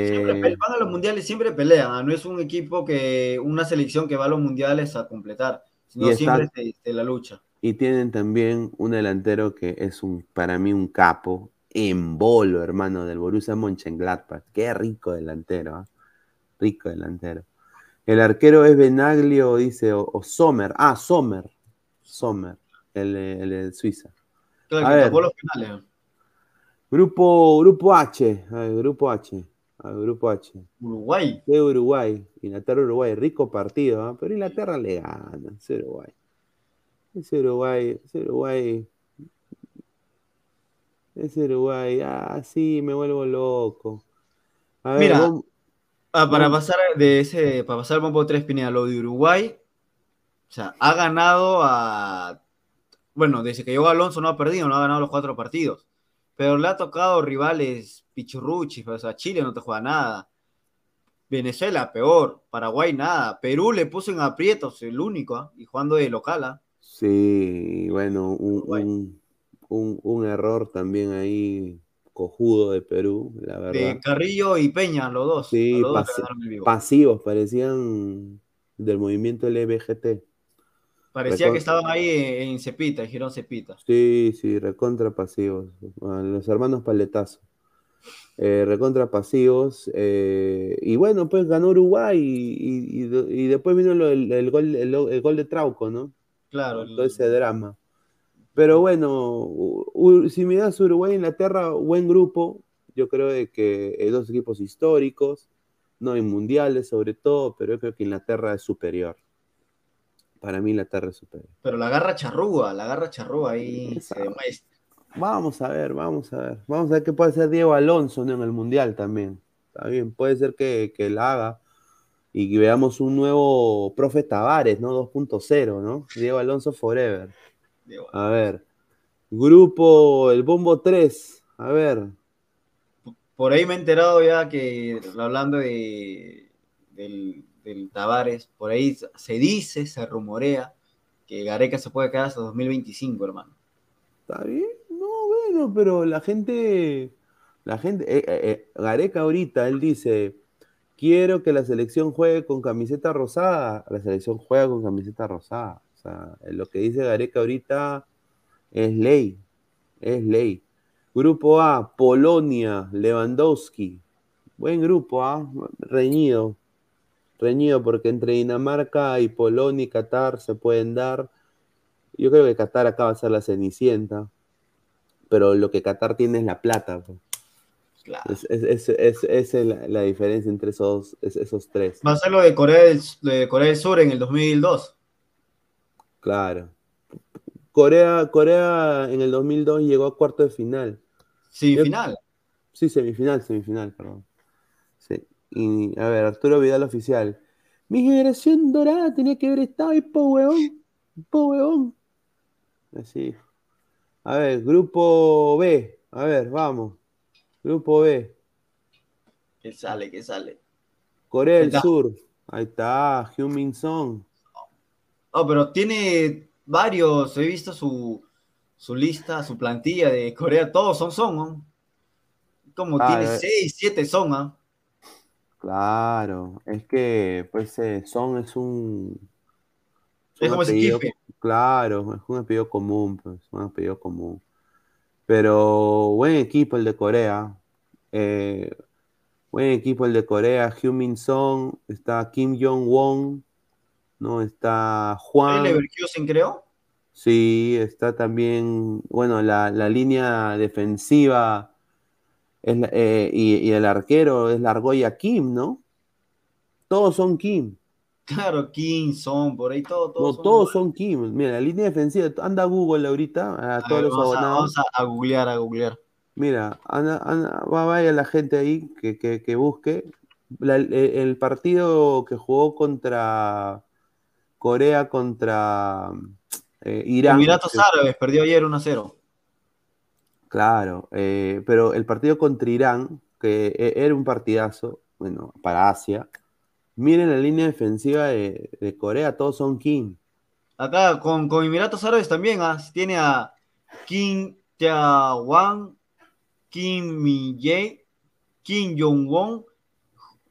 Siempre Eh, pe- van a los mundiales, siempre pelean. ¿ah? No es un equipo que, una selección que va a los mundiales a completar, sino está- siempre se, se la lucha. y tienen también un delantero que es un, para mí un capo, en bolo, hermano, del Borussia Mönchengladbach. Qué rico delantero, ¿ah? Rico delantero. El arquero es Benaglio, dice, o, o Sommer. Ah, Sommer. Sommer, el, el de Suiza. Claro, A ver. los penales. ¿ah? Grupo, grupo H. A ver, grupo H. A ver, grupo H. Uruguay. De Uruguay. Inglaterra-Uruguay. Rico partido, ¿ah? pero Inglaterra le gana. Es Uruguay. Es Uruguay. Es Uruguay. Es Uruguay. Ah, sí, me vuelvo loco. A ver, Mira, vamos- Ah, para pasar de ese, para pasar al bombo 3 Pineda, lo de Uruguay, o sea, ha ganado a, bueno, desde que llegó Alonso no ha perdido, no ha ganado los cuatro partidos, pero le ha tocado rivales pichurruchis, o sea, Chile no te juega nada, Venezuela peor, Paraguay nada, Perú le puso en aprietos, el único, ¿ah? y jugando de local, ¿ah? Sí, bueno, un, un- un- un error también ahí cojudo de Perú, la verdad. de Carrillo y Peña, los dos, Sí, los dos pas-. Pasivos, parecían del movimiento LBGT. Parecía que estaban ahí en, en Cepita, en Girón Cepita. Sí, sí, recontra pasivos. Los hermanos Paletazo. Eh, recontra pasivos. eh, y bueno, pues ganó Uruguay y, y- y de- y después vino lo- el, el gol, el, el gol de Trauco, ¿no? Claro, Todo ese drama. Pero bueno, si me das Uruguay e Inglaterra, buen grupo. Yo creo de que eh, dos equipos históricos, no en mundiales sobre todo, pero yo creo que Inglaterra es superior. Para mí Inglaterra es superior. Pero la garra charrúa, la garra charrúa ahí se. Vamos a ver, vamos a ver. Vamos a ver qué puede hacer Diego Alonso en el mundial también. Está bien, puede ser que, que la haga y que veamos un nuevo profe Tavares, ¿no? 2.0, ¿no? Diego Alonso Forever. A ver. Grupo, el Bombo 3. A ver. Por ahí me he enterado ya que hablando de del, del Tavares, por ahí se dice, se rumorea que Gareca se puede quedar hasta 2025, hermano. ¿Está bien? No, bueno, pero la gente, la gente, eh, eh, eh, Gareca ahorita, él dice, quiero que la selección juegue con camiseta rosada. La selección juega con camiseta rosada. O sea, lo que dice Gareca ahorita es ley, es ley. Grupo A, Polonia, Lewandowski. Buen grupo, ¿ah? Reñido. Reñido porque entre Dinamarca y Polonia y Qatar se pueden dar. Yo creo que Qatar acaba de ser la cenicienta. Pero lo que Qatar tiene es la plata. pues. Claro. Es, es- es- es- esa es la, la diferencia entre esos, es- esos tres. Va a ser lo de Corea del, de Corea del Sur en el 2002. Claro. Corea, Corea en el 2002 llegó a cuarto de final. Sí, Yo- final. Sí, semifinal, semifinal, perdón. Y a ver, Arturo Vidal oficial. Mi generación dorada tenía que haber estado ahí, po huevón. Po huevón. Así. A ver, grupo B. A ver, vamos. Grupo B. Que sale, que sale. Corea del. Sur. Ahí está, Hyun Song. Oh, pero tiene varios, he visto su, su lista, su plantilla de Corea, todos son son, ¿no? Como Ah, tiene eh. 6, 7 son, ¿ah? Claro, es que pues eh, Son es un, Es un como ese apellido- kife. Claro, es un apellido común, pues, un apellido común. Pero buen equipo el de Corea. eh, buen equipo el de Corea. Hyun Song, está Kim Jong-won, ¿no? Está ¿El Juan. Leverkusen creo? Sí, está también, bueno, la, la línea defensiva es eh, y, y el arquero es la argolla Kim, ¿no? Todos son Kim. Claro, Kim, Son, por ahí todo, No, todos son todos buenos. son Kim. Mira, la línea defensiva, anda a Google ahorita, a A todos ver, los vamos, a, abonados. vamos a- a googlear, a googlear. Mira, anda, anda- va, vaya la gente ahí que, que, que busque. la- el, el partido que jugó contra Corea contra eh, Irán. Emiratos Árabes perdió ayer 1 a 0. Claro, eh, pero el partido contra Irán, que e- era un partidazo, bueno, para Asia. Miren la línea defensiva de, de Corea, todos son Kim. Acá con, con Emiratos Árabes también ah, tiene a Kim Tae-wan, Kim Mi-jae, Kim Jong-won,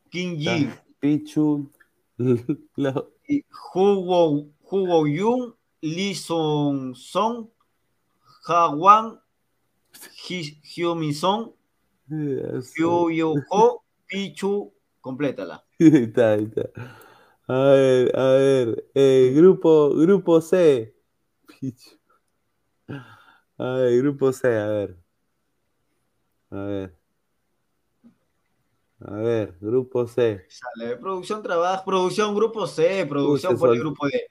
Kim Ji, Pichu, la- y Hu Wo- Hu Wo-yun, Lee Song-song, Ha Wan, Hi- Hyo Mi-song, Hyo Yo-ho, Pichu, complétala. Ahí está, ahí está. A ver, a ver. eh, grupo, grupo C. Pichu. A ver, grupo C, a ver. A ver. A ver, grupo C. Sale, producción trabaja, producción grupo C, producción por el grupo D.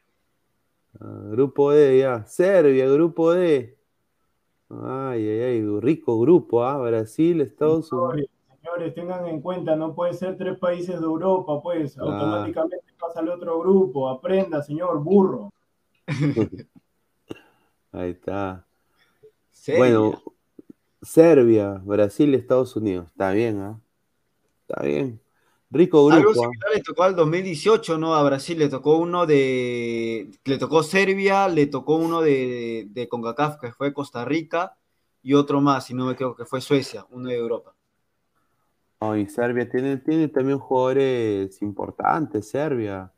Ah, grupo D, ya. Serbia, grupo D. Ay, ay, ay, rico grupo, ¿ah? Brasil, Estados Unidos. Señores, señores, tengan en cuenta, no puede ser tres países de Europa, pues Ah. automáticamente pasa al otro grupo. Aprenda, señor burro. Ahí está. Serbia. Bueno, Serbia, Brasil, Estados Unidos. Está bien, ¿ah? Está bien. Rico Algo grupo, ¿ah? similar le tocó al 2018, ¿no? A Brasil le tocó uno de. Le tocó Serbia, le tocó uno de, de CONCACAF, que fue Costa Rica, y otro más, si no me equivoco, que fue Suecia, uno de Europa. No, y Serbia tiene, tiene también jugadores importantes, Serbia.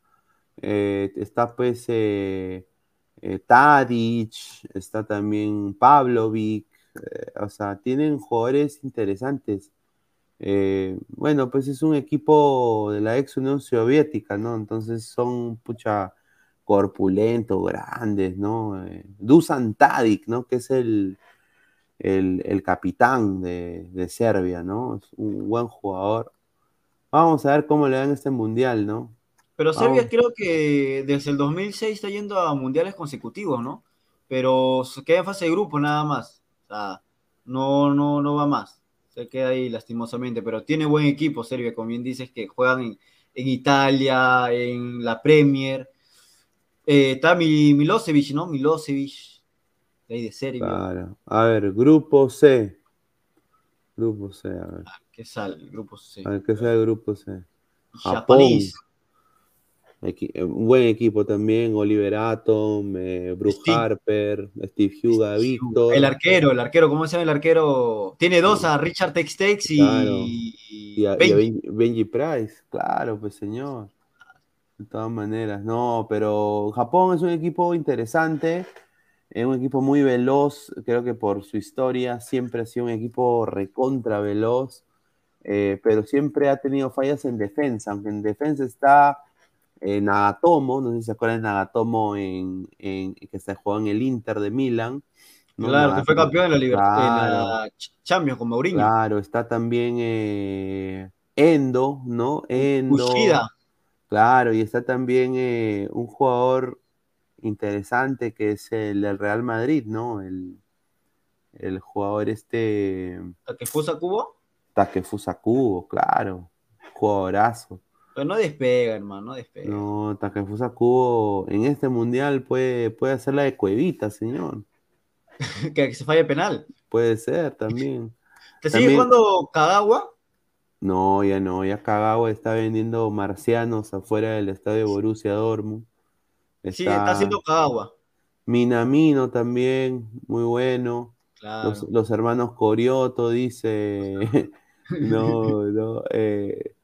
Eh, está pues eh, eh, Tadic, está también Pavlovic, eh, o sea, tienen jugadores interesantes. Eh, bueno, pues es un equipo de la ex Unión Soviética, ¿no? Entonces son, pucha, corpulentos, grandes, ¿no? Eh, Dusan Tadic, ¿no? Que es el, el, el capitán de, de Serbia, ¿no? Es un buen jugador. Vamos a ver cómo le dan este mundial, ¿no? Pero Serbia Vamos. creo que desde el 2006 está yendo a mundiales consecutivos, ¿no? Pero queda en fase de grupo nada más. O sea, no, no, no va más. Se queda ahí lastimosamente, pero tiene buen equipo Serbia, como bien dices, que juegan en, en Italia, en la Premier. Eh, está Mi- Milosevic, ¿no? Milosevic, de ahí de Serbia. Claro. A ver, grupo C. Grupo C, a ver. ¿Qué sale? El grupo C. A ver, ¿qué sea el grupo C? Japón. Japonés. Eh, un buen equipo también, Oliver Atom, eh, Bruce Steve- Harper, Steve Huga, Víctor. El arquero, el arquero, ¿cómo se llama el arquero? Tiene dos, a Richard Textex y, Claro. y a, y a Benji. Benji, Benji Price, claro, pues señor. De todas maneras, no, pero Japón es un equipo interesante, es un equipo muy veloz, creo que por su historia siempre ha sido un equipo recontra veloz, eh, pero siempre ha tenido fallas en defensa, aunque en defensa está eh, Nagatomo, no sé si se acuerdan de Nagatomo en, en- que se jugó en el Inter de Milán. ¿no? Claro, que fue campeón en la, Libertad, en la Ch- Champions con Mourinho. Claro, está también eh, Endo, ¿no? Endo. Kushida. Claro, y está también eh, un jugador interesante que es el del Real Madrid, ¿no? El, el jugador este Takefusa Kubo. Takefusa Kubo, claro. Jugadorazo. Pero no despega, hermano, no despega. No, Takefusa Kubo en este mundial puede, puede hacer la de Cuevita, señor. que, se falle penal. Puede ser también. ¿Te sigue También- jugando Kagawa? No, ya no, ya Kagawa está vendiendo marcianos afuera del estadio Borussia Dortmund. Sí, está haciendo Kagawa. Minamino también, muy bueno. Claro. Los, los hermanos Corioto dice, no, no, eh,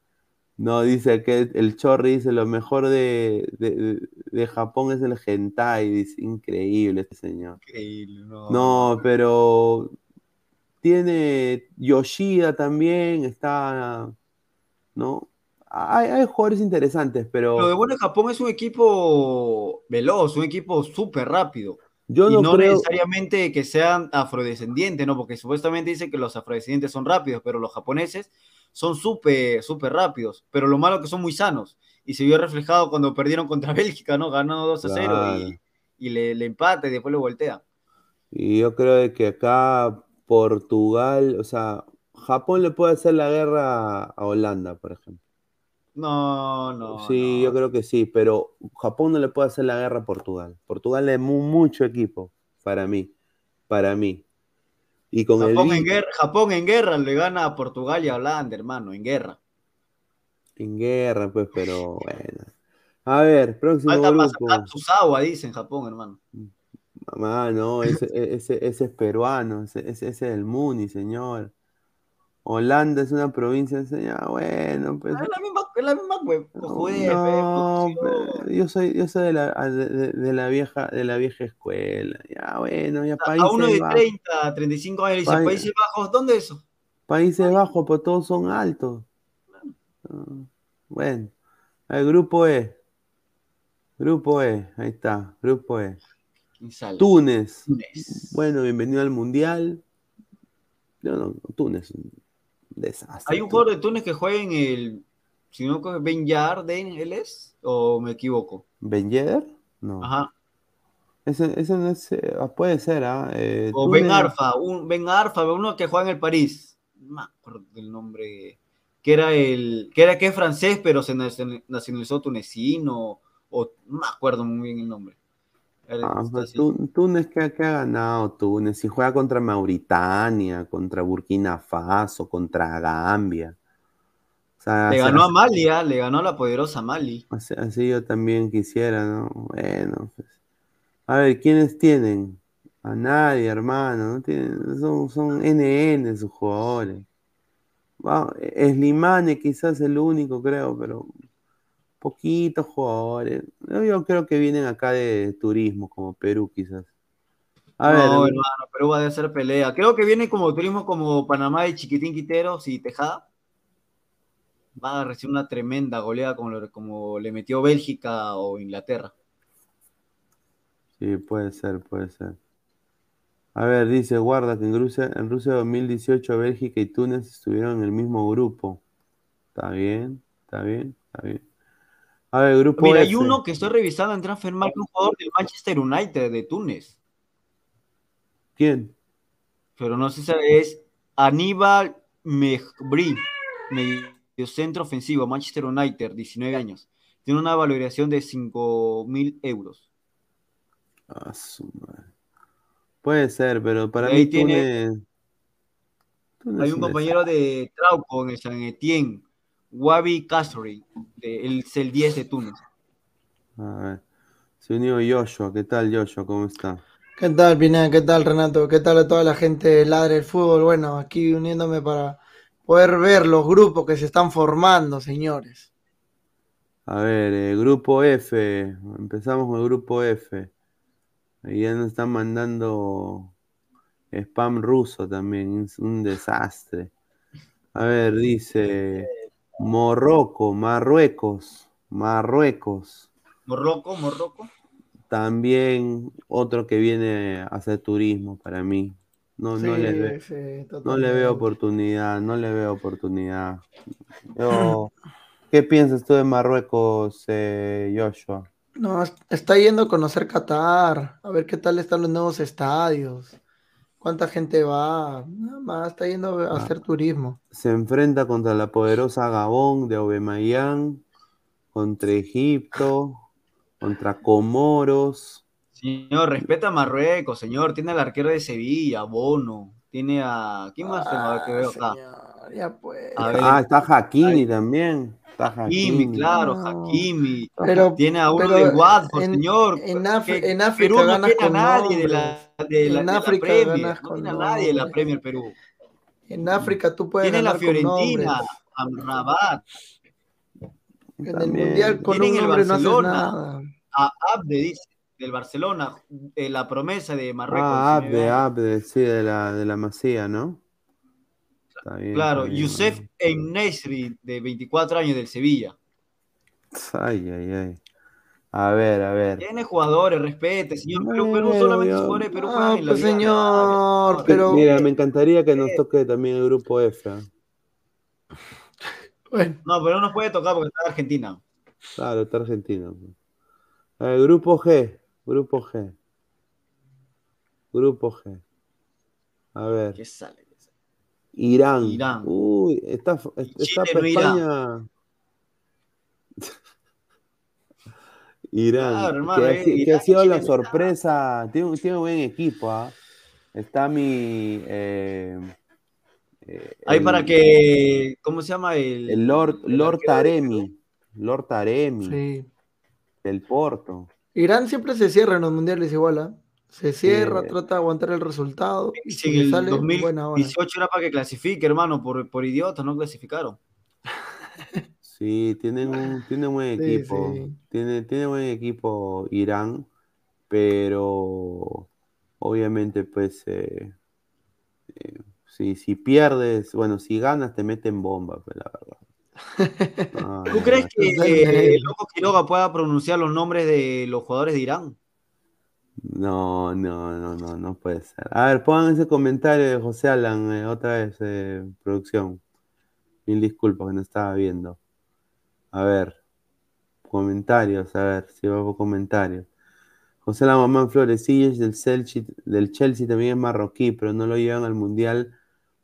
no, dice que el Chorri dice lo mejor de, de, de Japón es el hentai, dice, increíble este señor. Increíble, no. No, pero tiene Yoshida también, está, ¿no? Hay, hay jugadores interesantes, pero Lo de bueno Japón es un equipo veloz, un equipo súper rápido. yo y no, no creo, necesariamente que sean afrodescendientes, ¿no? Porque supuestamente dicen que los afrodescendientes son rápidos, pero los japoneses son súper, súper rápidos. Pero lo malo es que son muy sanos. Y se vio reflejado cuando perdieron contra Bélgica, ¿no? Ganó 2 a 0 Claro. y, y le, le empata y después le voltea. y yo creo que acá Portugal, o sea, Japón le puede hacer la guerra a Holanda, por ejemplo. No, no. Sí, no. yo creo que sí, pero Japón no le puede hacer la guerra a Portugal. Portugal es mu- mucho equipo para mí, para mí. Y con el Japón en, guerra, Japón en guerra le gana a Portugal y a Holanda, hermano, en guerra. en guerra, pues, pero bueno. A ver, próximo Falta grupo. Tsusawa, dice en Japón, hermano. Mamá, no, ese, e, ese, ese es peruano, ese, ese, ese es el Muni, señor. Holanda es una provincia, señor. Bueno, pues. Es la misma, es la misma hue- cojudez, No, pe, producción. pe, yo soy, yo soy de la, de, de- la vieja, de la vieja escuela. Ya, bueno, ya Países A uno de Bajos. 30, 35 años dice, País- Países Bajos, ¿dónde es eso? Países Bajos, pues todos son altos. Ah, Bueno, el grupo E. Grupo E, ahí está, grupo E. Túnez. Túnez. Bueno, bienvenido al Mundial. No, no, Túnez, desastre. Hay un jugador de Túnez que juega en el, si no Ben Yarden, ¿él es? ¿O me equivoco? ¿Ben Yedder? No. Ajá. Ese, ese no es, eh, ah, puede ser, ¿ah? Eh, O Ben Arfa, un Ben Arfa, uno que juega en el París. No me acuerdo del nombre. Que era el, que era que es francés, pero se nacion- nacionalizó tunecino, o no me acuerdo muy bien el nombre. Ah, pues. Tú- Túnez, ¿qué, ha- qué ha ganado Túnez? Si juega contra Mauritania, contra Burkina Faso, contra Gambia. O sea, Le así- ganó a Mali, ah, le ganó a la poderosa Mali. así, así yo también quisiera, ¿no? Bueno, pues. A ver, ¿quiénes tienen? A nadie, hermano. No tienen, son, son NN sus jugadores. Va, Slimane quizás el único, creo, pero poquitos jugadores. Yo, creo que vienen acá de turismo, como Perú quizás. A ver, no, hermano, Perú va a hacer pelea. Creo que viene como turismo como Panamá y Chiquitín Quiteros y Tejada. Va a recibir una tremenda goleada como, lo- como le metió Bélgica o Inglaterra. Sí, puede ser, puede ser. A ver, dice, guarda que en Rusia, en Rusia 2018 Bélgica y Túnez estuvieron en el mismo grupo. Está bien, está bien, está bien. A ver, grupo Mira, hay uno que estoy revisando en Transfermarkt, un jugador del Manchester United de Túnez, ¿Quién? pero no sé si es Aníbal Mejbri, mediocentro ofensivo, Manchester United, 19 años. Tiene una valoración de 5 mil euros. Ah, su madre. Puede ser, pero para Ahí mí tiene- Túnez. Túnez Hay un compañero de Trauco en el San Etienne, Wabi él es el 10 de Túnez. A ver. Se unió Joshua. ¿Qué tal, Joshua? ¿Cómo está? ¿Qué tal, Pineda? ¿Qué tal, Renato? ¿Qué tal a toda la gente de Ladre el Fútbol? Bueno, aquí uniéndome para poder ver los grupos que se están formando, señores. A ver, eh, grupo F. Empezamos con el grupo F. Ahí ya nos están mandando spam ruso también. Es un desastre. A ver, dice Morroco, Marruecos, Marruecos. Morroco, Morroco. También otro que viene a hacer turismo para mí. No, no le ve- sí, no le veo oportunidad, no le veo oportunidad. Yo- ¿Qué piensas tú de Marruecos, eh, Joshua? No, es- está yendo a conocer Qatar, a ver qué tal están los nuevos estadios, cuánta gente va, nada más, está yendo a Ah. hacer turismo. Se enfrenta contra la poderosa Gabón de Aubameyang, contra Egipto, contra Comoros. Señor, respeta a Marruecos, señor. Tiene al arquero de Sevilla, Bono. Tiene a. ¿Quién más tengo? Que veo acá. Ah, señor, ya pues. Ah, está Hakimi también. Está Hakimi, Hakimi. claro. Hakimi. Pero, Tiene a uno pero de Watford, en- señor. en Af- Que en África Perú no ganas tiene a con nadie de la, de la, En de la África Premier. ganas No tiene a nadie de la. Premier Perú. En África tú puedes Tiene la Fiorentina. Amrabat, En el También. mundial con un el nombre no Barcelona. nada. a Abde, dice, del Barcelona, eh, la promesa de Marruecos. Ah, 19 Abde. Abde, sí, de la, de la Masía, ¿no? Está bien, Claro, está bien, Youssef bueno. Enesri, de 24 años del Sevilla. Ay, ay, ay. A ver, a ver. Tiene jugadores, respete, señor. Perú, Perú solamente los jugadores de Perú No, juegan en la pues, señor, pero- Mira, me encantaría que nos toque también el grupo F. ¿ah? Bueno, No, pero no nos puede tocar porque está en Argentina. Claro, está Argentina. ver, grupo G. Grupo G. Grupo G. A ver. ¿Qué sale? Irán. Irán. Uy, está, está Chile para no irá. España. Irán, Claro, hermano, que, ha eh, si- que Irán ha sido y la sorpresa. Tiene, un- tiene un buen equipo, ¿ah? Está mi. eh, eh, Ahí el- para que, ¿cómo se llama? El, El Lord, el Lord Taremi. Lord Taremi. Sí. Del Porto. Irán siempre se cierra en los mundiales igual, ¿ah? Se cierra, Sí. trata de aguantar el resultado. Y Si el sale, buena hora. 2018 era para que clasifique, hermano, por, por idiotas, no clasificaron. Sí, tienen un, tienen buen Sí, equipo. sí. Tiene, tiene buen equipo Irán, pero obviamente, pues, eh, eh, si, si pierdes, bueno, si ganas, te meten bomba, pues, la verdad. Ah, ¿Tú crees que loco Quiroga pueda pronunciar los nombres de los jugadores de Irán? No, no, no, no, no puede ser. A ver, pongan ese comentario de José Alan, eh, otra vez, eh, producción. Mil disculpas que no estaba viendo. A ver, comentarios, a ver, si va por comentarios. José La Mamán Flores, Silles del Chelsea, del Chelsea también es marroquí, pero no lo llevan al Mundial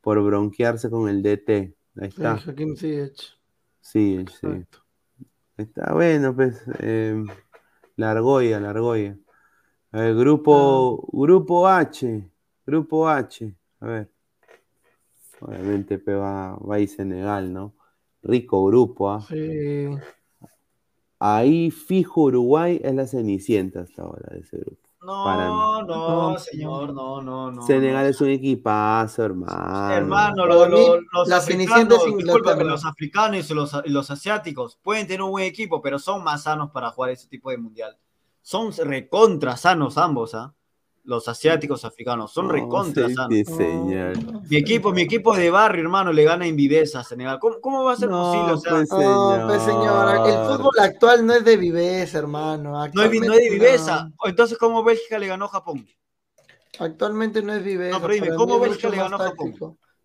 por bronquearse con el DT. Ahí Sí, está. Ziyech. Sí, sí. Está bueno, pues. Eh, la argolla, la argolla. A ver, grupo, grupo H. Grupo H. A ver. Obviamente pues, va, va a ir Senegal, ¿no? Rico grupo, ¿ah? Sí. Ahí fijo Uruguay es la cenicienta hasta ahora de ese grupo. No, no, No. señor, no, no, no. Senegal no. es un equipazo, hermano. Hermano, lo- lo- los la africanos, Inglaterra. los africanos y los, y los asiáticos pueden tener un buen equipo, pero son más sanos para jugar ese tipo de mundial. Son recontra sanos ambos, ¿ah? Los asiáticos africanos, son No, recontra sí, sanos. sí, señor. No, Mi equipo, mi equipo de barrio, hermano, le gana en viveza a Senegal. ¿Cómo, cómo va a ser No, posible? O sea, pues, No, pues señora, el señor. fútbol actual no es de viveza, hermano. no es, no es de viveza. no. Entonces, ¿cómo Bélgica le ganó a Japón? Actualmente no es viveza. No, pero dime, ¿cómo Bélgica le ganó a Japón?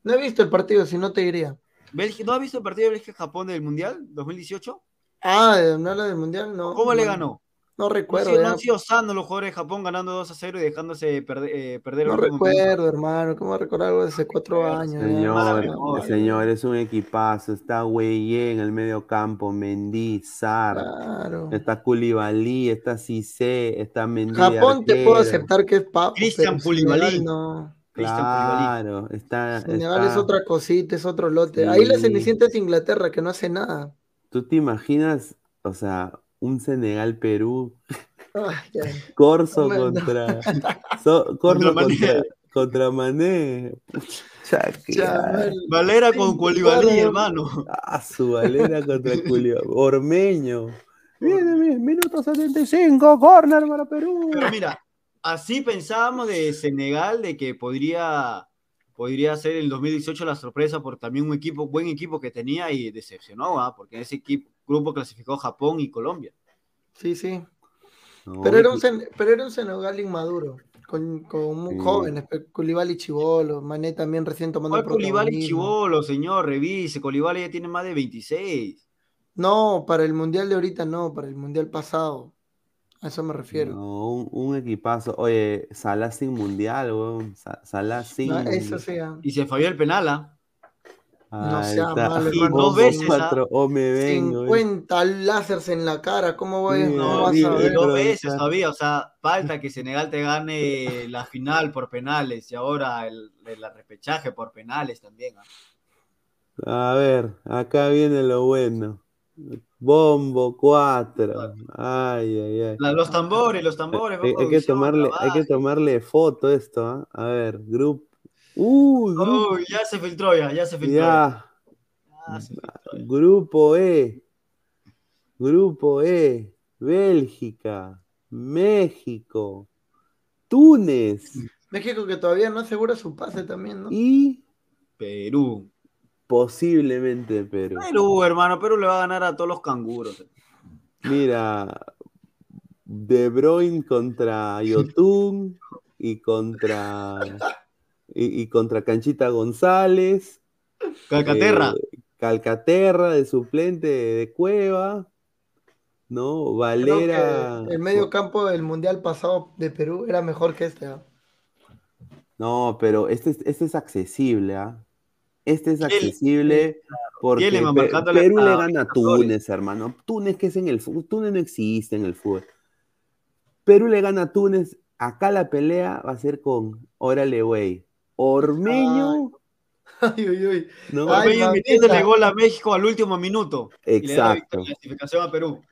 No he visto el partido, si no te diría. Bélgica- ¿No has visto el partido de Bélgica-Japón del Mundial 2018? Ah, de no habla del mundial, no. ¿Cómo le no, ganó? No No, recuerdo. no han sido sanos los jugadores de Japón ganando 2 a 0 y dejándose perder, eh, perder No recuerdo, hermano. ¿Cómo recordar algo de hace cuatro años? Señor, señor, es un equipazo. Está Gueye en el medio campo, Mendy, Sar, Claro. está Koulibaly, está Cissé, está Mendy. Japón te puedo aceptar que es papo. Cristian. Senegal no. Claro, está, Senegal está- es otra cosita, es otro lote. Ahí la Sí. cenicienta es Inglaterra, que no hace nada. ¿Tú te imaginas, o sea, un Senegal-Perú. Corso No contra, so- Corso Contra Mané. contra, contra Mané? Pucha, qué Ya. Valera con claro. hermano. Ah, su valera contra Julio. Ormeño. Viene, viene, minuto 75, corner para Perú. Pero mira, así pensábamos de Senegal, de que podría, podría ser el 2018 la sorpresa por también un equipo, buen equipo que tenía y decepcionó, ¿ah? porque ese equipo, grupo clasificó Japón y Colombia. Sí, sí. No, Pero era un, Sen- pero era un Senegal inmaduro, con, con muy Sí. jóvenes, pe- Koulibaly Chivolo, Mané también recién tomando ¿Cuál Koulibaly protagonismo. Chivolo, señor? Revise, Koulibaly ya tiene más de 26. No, para el mundial de ahorita no, para el mundial pasado. A eso me refiero. No, un, un equipazo. Oye, Salah sin mundial, weón. Sa- Salah sin. Ah, eso sí. ah. Y se falló el penal, ¿ah? No sea está. malo, hermano. dos veces. Cuatro, o me vengo. 50 láseres en la cara, ¿cómo voy, No, vas a ver? dos veces todavía, o sea, falta que Senegal te gane la final por penales y ahora el, el repechaje por penales también. ¿ah? A ver, acá viene lo bueno. Bombo 4. Ay, ay, ay. Los tambores, los tambores. Hay, va hay que tomarle, hay que tomarle foto a esto, ¿ah? A ver, grupo. Uy, grupo. Uy, ya se filtró ya, ya se filtró. Ya. Ya se filtró ya. Grupo E. Grupo E. Bélgica. México. Túnez. México que todavía no asegura su pase también, ¿no? Y Perú. posiblemente Perú. Perú, hermano, Perú le va a ganar a todos los canguros. Mira. De Bruyne contra Yotun y contra y, y contra Canchita González. Calcaterra. Eh, Calcaterra de suplente de Cueva. ¿No? Valera. el medio campo del mundial pasado de Perú era mejor que este. ¿ah? No, pero este, es- este es accesible, ¿ah? Este es accesible Porque marcándole Perú le gana a. Túnez, hermano. Túnez que es en el fútbol. Túnez no existe en el fútbol. Perú le gana a Túnez. Acá la pelea va a ser con Órale, güey. Ormeño, Ay, uy, uy. ¿no? Ay, Ormeño metiéndole gol a México al último minuto. Y le da la Exacto. clasificación a Perú.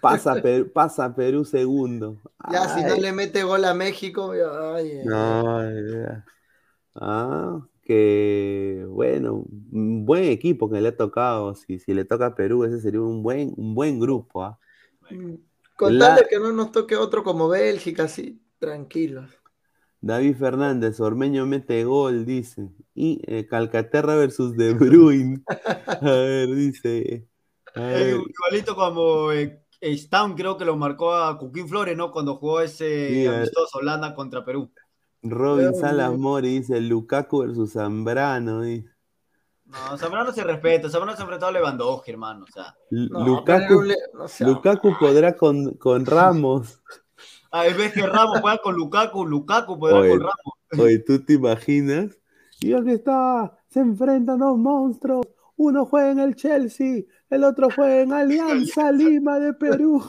Pasa Perú, pasa Perú segundo. Ya, si no Ay, le mete gol a México, ya, ay, ay, no. Ah, que bueno, un buen equipo que le ha tocado. Si, si le toca a Perú, ese sería un buen, un buen grupo. ay. Con La- tal de que no nos toque otro como Bélgica, así, tranquilos. David Fernández, Ormeño mete gol, dice. Y eh, Calcaterra versus De Bruyne. A ver, dice. A Es ver, igualito como eh, Stam creo que lo marcó a Cuquín Flores, ¿no? Cuando jugó ese Sí, eh. amistoso Holanda contra Perú. Robin Dios Salas mío. Mori dice Lukaku versus Zambrano. dice. No, Zambrano se respeta, Zambrano se ha enfrentado a Lewandowski, hermano. O sea, Lu- No, Lukaku, pero le- no sea- Lukaku podrá con, con Ramos. A vez que Ramos juega con Lukaku, Lukaku Oye. con Ramos. Oye, ¿tú te imaginas? Y aquí está, se enfrentan dos monstruos. Uno juega en el Chelsea, el otro juega en Alianza Lima de Perú.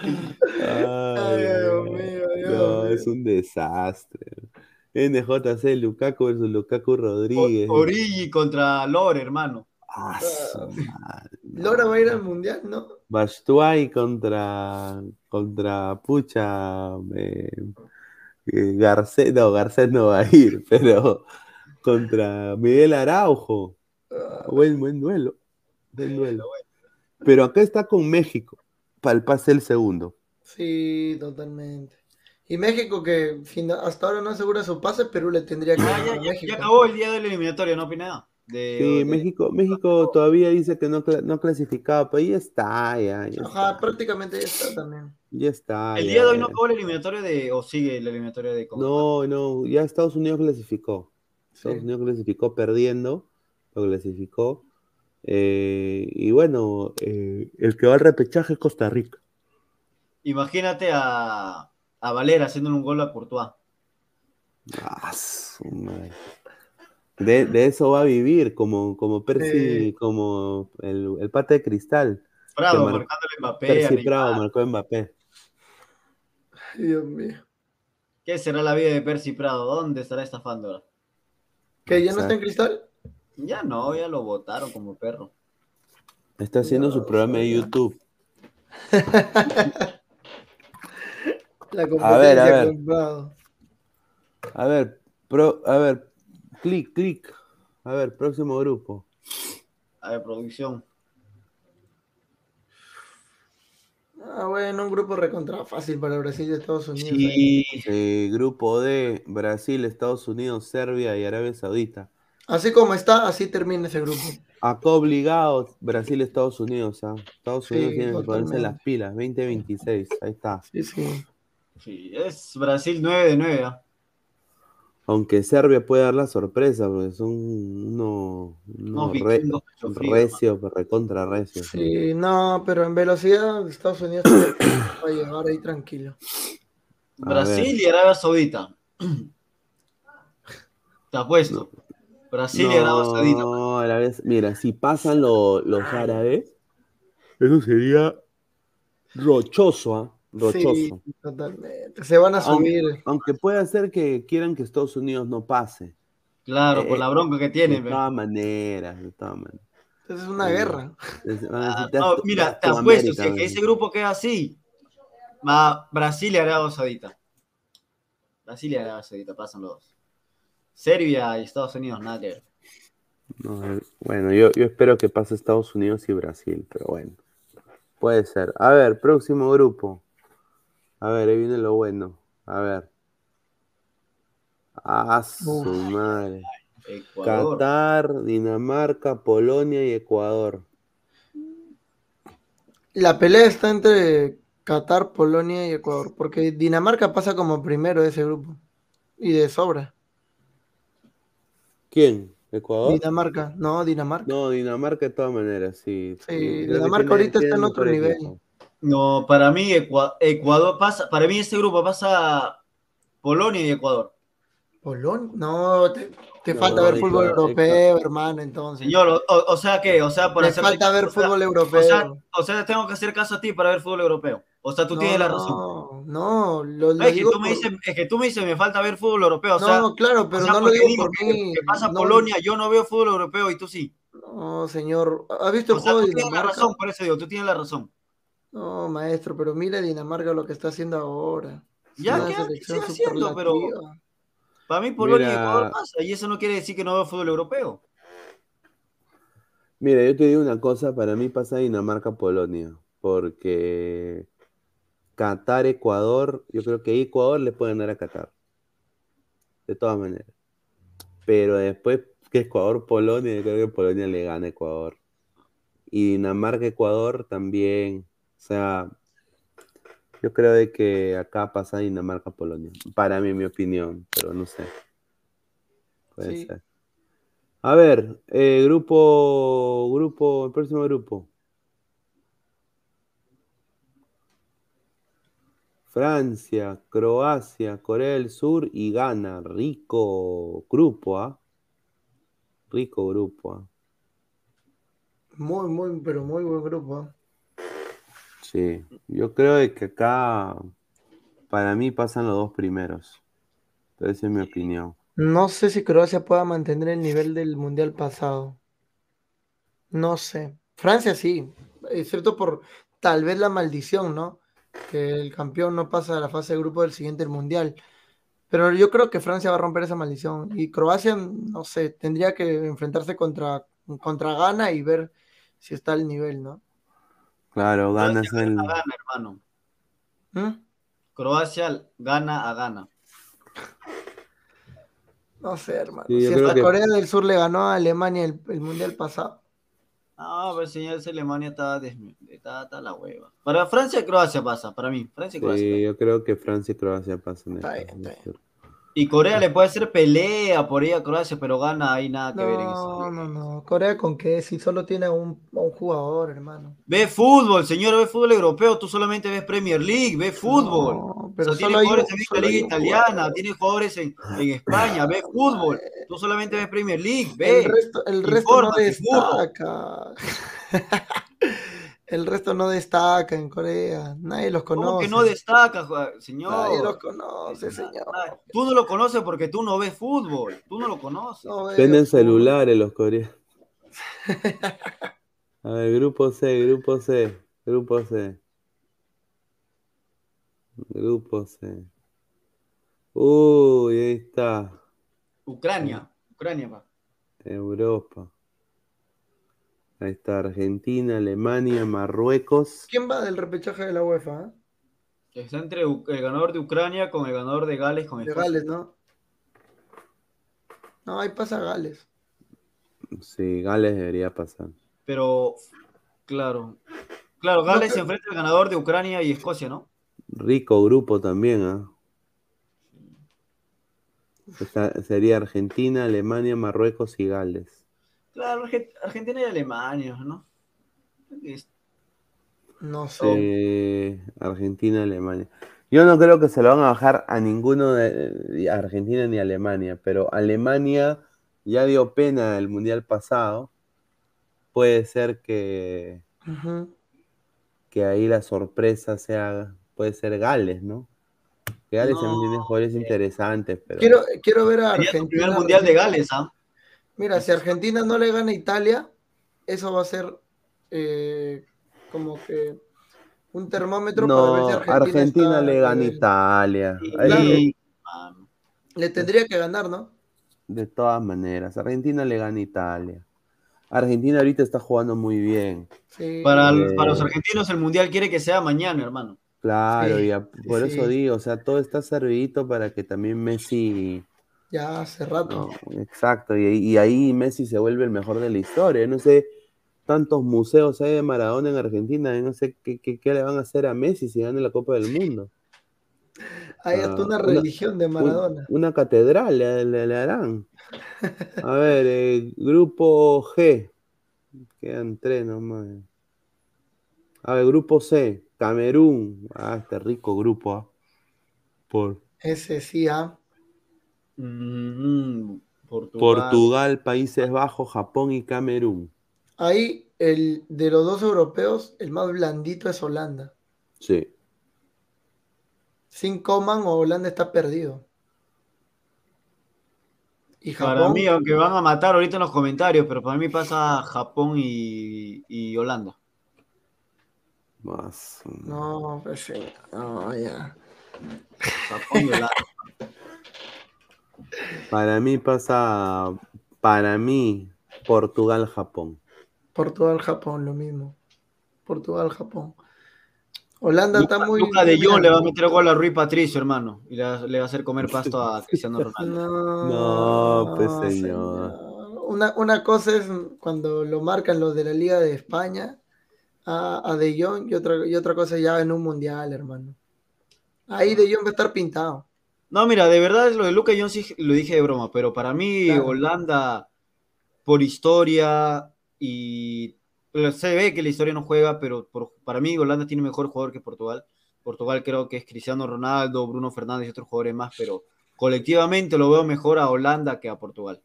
Ay, Dios mío, Dios no, es un desastre. NJC, Lukaku versus Lukaku Rodríguez. Origi contra Lore, hermano. Ah, madre. Lora va a ir al mundial, ¿no? Bastuay contra, contra Pucha. eh, eh, Garcés, no, Garcés no va a ir, pero contra Miguel Araujo. Ah, Buen, buen duelo. Buen duelo. Pero acá está con México para el pase el segundo. Sí, totalmente. Y México, que fin- hasta ahora no asegura su pase, Perú le tendría que Ah, ya, acabó el día del eliminatorio, ¿no, Pineda? De, Sí, de- México, México todavía dice que no, no clasificaba, pero ya está, ya, ya Ajá, está. prácticamente ya está también. Ya está. El ya, día de hoy no ya. acabó el eliminatorio de. o sigue el eliminatorio de. Conmebol? No, no, ya Estados Unidos clasificó. Estados Sí. Unidos clasificó perdiendo, lo clasificó. Eh, y bueno, eh, el que va al repechaje es Costa Rica. Imagínate a, a Valera haciéndole un gol a Courtois. Ah, su madre. De, de eso va a vivir, como, como Percy, Sí. como el, el pata de cristal. Prado mar- marcándole Mbappé. Percy. Prado marcó Mbappé. Dios mío. ¿Qué será la vida de Percy Prado? ¿Dónde estará estafando ahora? ¿Que ya no está en cristal? Ya no, ya lo votaron como perro. Está haciendo su programa de. YouTube. La A ver, competencia a ver. comprado. A ver, pro, a ver, clic, clic. A ver, próximo grupo. A ver, producción. Ah, bueno, un grupo recontra fácil para Brasil y Estados Unidos. ahí. Sí. Eh, grupo D, Brasil, Estados Unidos, Serbia y Arabia Saudita. Así como está, así termina ese grupo. Acá obligados, Brasil, Estados Unidos. ¿ah? Estados Sí, Unidos tiene que ponerse las pilas, 2026, ahí está. Sí, sí. Sí, es Brasil 9 de 9. ¿ah? Aunque Serbia puede dar la sorpresa, porque son uno, uno No, re- vikingos, pecho frío, recio, recontra recio. Sí, no, pero en velocidad Estados Unidos va a llegar ahí tranquilo. A Brasil ver. y Arabia Saudita. Te apuesto. Brasil y Arabia Saudita. No, Arabia- mira, si pasan lo- los árabes, eso sería rochoso, ¿ah? Rochoso. Sí, totalmente. Se van a Aunque, subir. aunque puede ser que quieran que Estados Unidos no pase. Claro, por Eh, la bronca que De tienen. ve. todas maneras, de todas maneras. Entonces es una Sí. guerra. Es- van a Ah, no, mira, te apuesto, si es que ese grupo queda así, va Brasil y Arabia Saudita. Brasil y Arabia Saudita pasan los dos. Serbia y Estados Unidos, nada que ver. No, eh, bueno, yo, yo espero que pase Estados Unidos y Brasil, pero bueno. Puede ser. A ver, próximo grupo. A ver, ahí viene lo bueno. A ver. Ah, su Uf. madre. Ecuador. Qatar, Dinamarca, Polonia y Ecuador. La pelea está entre Qatar, Polonia y Ecuador, porque Dinamarca pasa como primero de ese grupo. Y de sobra. ¿Quién? ¿Ecuador? Dinamarca, no, Dinamarca. No, Dinamarca de todas maneras, sí. Sí, Dinamarca tiene- ahorita tiene está en otro nivel. equipo. No, para mí Ecua- Ecuador pasa, para mí este grupo pasa Polonia y Ecuador. Polón, no, te, te No, falta ver fútbol europeo, hermano, entonces. Señor, o, o- o sea que, o sea, por Te hacer falta ver fútbol europeo. O sea, o sea, tengo que hacer caso a ti para ver fútbol europeo. O sea, tú no, tienes la razón. No, no, lo, lo es, que digo tú me por- dices, es que tú me dices, me falta ver fútbol europeo. O No, sea, claro, pero o sea, no lo digo digo por que, mí. que pasa no, Polonia, yo no veo fútbol europeo y tú sí. No, señor. ¿Has visto O el sea, juego tú de tienes la razón, por eso digo, tú tienes la razón. No, maestro, pero mira Dinamarca lo que está haciendo ahora. Ya, Una ¿qué Sigue haciendo, pero-. Para mí Polonia y Mira. Ecuador pasa, y eso no quiere decir que no veo fútbol europeo. Mira, yo te digo una cosa, para mí pasa Dinamarca-Polonia, porque Qatar-Ecuador, yo creo que Ecuador le puede ganar a Qatar, de todas maneras. Pero después que Ecuador-Polonia, yo creo que Polonia le gana a Ecuador. Y Dinamarca-Ecuador también, o sea, yo creo de que acá pasa Dinamarca-Polonia, para mí, mi opinión, pero no sé. Puede Sí. ser. A ver, eh, grupo, grupo, el próximo grupo. Francia, Croacia, Corea del Sur y Ghana. Rico grupo, ¿ah? Rico grupo, ¿ah? Muy, muy, pero muy buen grupo. Sí, yo creo de que acá para mí pasan los dos primeros. Esa es mi opinión. No sé si Croacia pueda mantener el nivel del mundial pasado. No sé. Francia sí, excepto por tal vez la maldición, ¿no? Que el campeón no pasa a la fase de grupo del siguiente mundial. Pero yo creo que Francia va a romper esa maldición. Y Croacia, no sé, tendría que enfrentarse contra, contra Ghana y ver si está al nivel, ¿no? Claro, Ghana es Croacia el... gana a gana, hermano. ¿Mm? Croacia gana a gana. No sé, hermano. Sí, si hasta que- Corea del Sur le ganó a Alemania el, el mundial pasado. No, pero señor, esa Alemania está, desmi- está, está la hueva. Para Francia y Croacia pasa, para mí. Francia y Croacia. Sí, yo creo que Francia y Croacia pasan. Está bien, está bien. Y Corea le puede hacer pelea por ahí a Croacia, pero gana ahí nada que ver en eso. No, no, no. Corea con qué, si solo tiene un, jugador, hermano. Ve fútbol, señor, ve fútbol europeo. Tú solamente ves Premier League, ve fútbol. No, O pero sea, tiene solo jugadores en la liga italiana, jugador. tiene jugadores en, en España, ve fútbol. Tú solamente ves Premier League, El ve. resto, el resto no destaca. el resto no destaca en Corea. Nadie los conoce. ¿Cómo que no destaca, señor? Nadie los conoce, señor. Tú no lo conoces porque tú no ves fútbol. Tú no lo conoces. No Venden celulares los coreanos. A ver, grupo C, grupo C, grupo C. Grupo C. Uy, ahí está. Ucrania. Ucrania, pa. Europa. Ahí está Argentina, Alemania, Marruecos. ¿Quién va del repechaje de la UEFA? eh? Que está entre el ganador de Ucrania con el ganador de Gales con De Escocia. Gales, ¿no? No, ahí pasa Gales. Sí, Gales debería pasar. Pero, claro. Claro, Gales No, se enfrenta al ganador de Ucrania y Escocia, ¿no? Rico grupo también, ¿ah? Está- sería Argentina, Alemania, Marruecos y Gales. Claro, Arge- Argentina y Alemania, ¿no? No sé. Eh, Argentina, Alemania. Yo no creo que se lo van a bajar a ninguno de, de Argentina ni Alemania, pero Alemania ya dio pena el mundial pasado. Puede ser que, que ahí la sorpresa sea, puede ser Gales, ¿no? Que Gales también No, tiene jugadores eh. interesantes, pero Quiero, quiero ver a Argentina. primer mundial de Gales, ¿ah? Mira, si Argentina no le gana a Italia, eso va a ser eh, como que un termómetro no, para ver si Argentina, Argentina está le gana a. Italia. Y- Ahí- mano. Le tendría que ganar, ¿no? De todas maneras, Argentina le gana a Italia. Argentina ahorita está jugando muy bien. Sí. Para, Eh. para los argentinos el mundial quiere que sea mañana, hermano. Claro, Sí, y a- por sí. eso digo, o sea, todo está servidito para que también Messi, Ya hace rato. no, exacto, y, y ahí Messi se vuelve el mejor de la historia. No sé, tantos museos hay de Maradona en Argentina, no sé qué, qué- qué le van a hacer a Messi si gana la Copa del Mundo. Hay hasta ah, una una- religión de Un- Maradona. una catedral le, le- le harán. A ver, eh, grupo G, quedan tres nomás. A ver, grupo C, Camerún, ah, este rico grupo, ah. Por, Ese sí, ¿ah? Mm, Portugal. Portugal, Países Bajos, Japón y Camerún. Ahí, el, de los dos europeos, el más blandito es Holanda. Sí. Sin Coman o Holanda está perdido. Y Para Japón, mí, aunque van a matar ahorita en los comentarios, pero para mí pasa Japón y, y Holanda. Más. no, pues sí, no, ya. Japón y Holanda. Para mí pasa. Para mí, Portugal, Japón. Portugal, Japón, lo mismo. Portugal, Japón. Holanda Luca, está muy. Luca de Jong le va a meter gol a Rui Patricio, hermano. Y le, va- le va a hacer comer pasto a Cristiano Ronaldo. No, No, pues, señor. Una, una cosa es cuando lo marcan los de la Liga de España a, a De Jong y otra, y otra cosa ya en un mundial, hermano. Ahí De Jong va a estar pintado. No, mira, de verdad lo de Luca Jones sí lo dije de broma, pero para mí Claro. Holanda, por historia y se ve que la historia no juega, pero por- para mí Holanda tiene mejor jugador que Portugal. Portugal creo que es Cristiano Ronaldo, Bruno Fernández y otros jugadores más, pero colectivamente lo veo mejor a Holanda que a Portugal.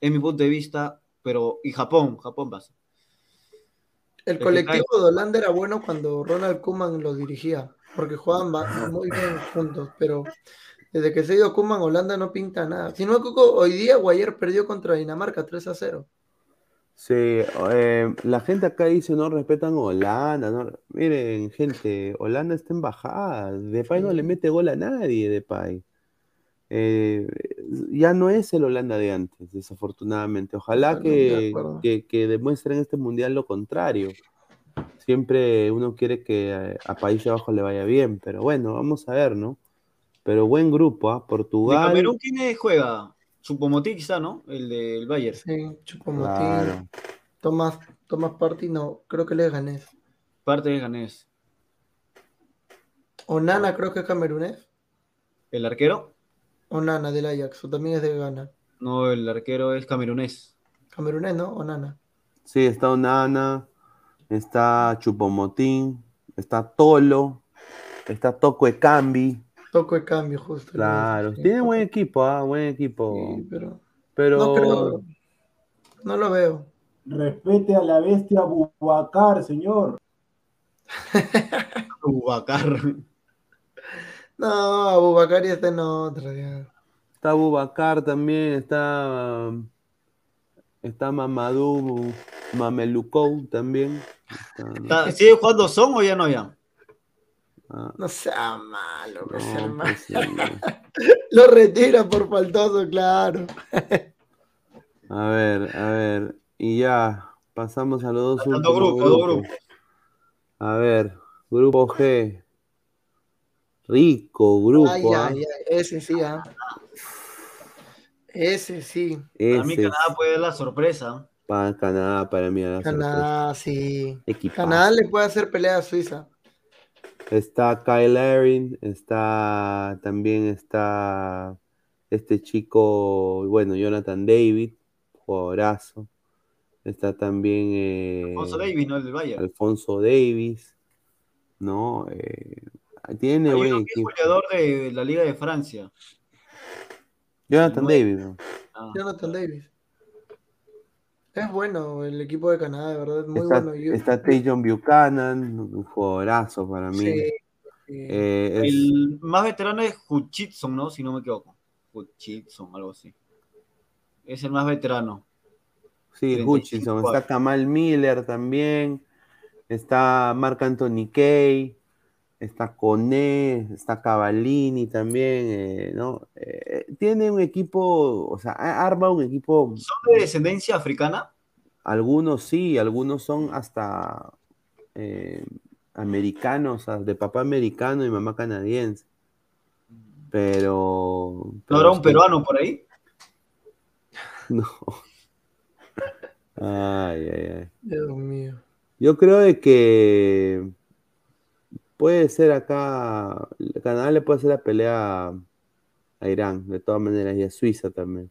Es mi punto de vista, pero y Japón, Japón pasa. El colectivo de Holanda era bueno cuando Ronald Koeman lo dirigía, porque jugaban ba- muy bien juntos, pero desde que se ha ido Koeman, Holanda no pinta nada. Si no me hoy día Guayer perdió contra Dinamarca 3 a 0. Sí, eh, la gente acá dice no respetan a Holanda. no- Miren, gente, Holanda está en bajada. Depay no le mete gol a nadie, Depay. Eh, ya no es el Holanda de antes, desafortunadamente. Ojalá que, que, que demuestren en este mundial lo contrario. Siempre uno quiere que a, a País de Abajo le vaya bien, pero bueno, vamos a ver, ¿no? Pero buen grupo, ¿ah? ¿De Portugal. Camerún quién es- juega? Chupomotí quizá, ¿no? El del Bayern. Sí, Chupomotín, Claro. Tomás, Tomás Party, no, creo que le gané. Parte de Ganés. Onana creo que es camerunés. ¿El arquero? Onana del Ajax, o también es de Ghana. No, el arquero es camerunés. Camerunés, ¿no? Onana. Sí, está Onana, está Chupomotín, está Tolo, está Toco Ekambi. Toco de cambio, justo. Claro, tiene buen equipo, ah, buen equipo. sí, pero Pero no creo. No lo veo. Respete a la bestia Bubacar, señor. Ubacar. No, Abubakar ya está en otra. ya. está Bubacar también, está, está Mamadou Mamelukou también. Está- ¿Sigue jugando Son o ya no ya? Ah, No sea malo, no, hermano. pues, sí, no. Lo retira por faltoso, claro. A ver, a ver, y ya, pasamos a los dos últimos grupos, grupos. A ver, grupo G. Rico grupo, Ay, ¿ah? ay, ay, ese sí, ¿ah? Ese sí. Para mí Canadá puede dar la sorpresa. para Canadá, para mí. la Canadá, sí. Equipazo. Canadá le puede hacer pelea a Suiza. Está Kyle Erin, está también está este chico, bueno, Jonathan David, jugadorazo. Está también eh, Alfonso Davis, ¿no? El del Bayern. Alfonso Davis, ¿no? Eh, tiene Hay buen uno que es goleador de la Liga de Francia. Jonathan no- David, ¿no? Ah, Jonathan Davis. Es bueno el equipo de Canadá, de verdad, es muy está, bueno. Yo- está Tajon Buchanan, un jugadorazo para mí. Sí, sí. Eh, es- El más veterano es Hutchinson, ¿no? Si no me equivoco. Hutchinson, algo así. Es el más veterano. Sí, 35 Hutchinson, está. Kamal Miller también, está Marc Anthony Kay, está Coné, está Cavallini también, eh, ¿no? Eh, tiene un equipo, o sea, arma un equipo, ¿Son de descendencia africana? algunos sí, algunos son hasta eh, americanos, ah, de papá americano y mamá canadiense, pero... ¿No habrá un peruano por ahí? No. Ay, ay, ay. Dios mío. Yo creo de que puede ser acá, Canadá le puede hacer la pelea a, Irán, de todas maneras, y a Suiza también.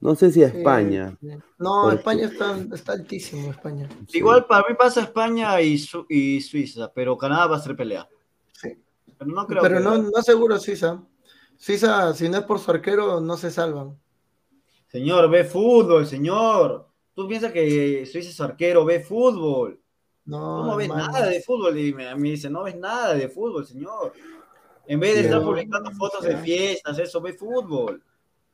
No sé si a España. No, Porque- España está, está altísimo, España. sí. Igual para mí pasa España y, Su- y Suiza, pero Canadá va a ser pelea. Sí. Pero no creo Pero que- no, no seguro Suiza. Suiza, si no es por su arquero, no se salvan. Señor, ve fútbol, señor. Tú piensas que Suiza es arquero, ve fútbol. No, ¿Cómo ves hermano. nada de fútbol? Y me, me dice, no ves nada de fútbol, señor. En vez de estar publicando fotos de fiestas, eso, ve fútbol.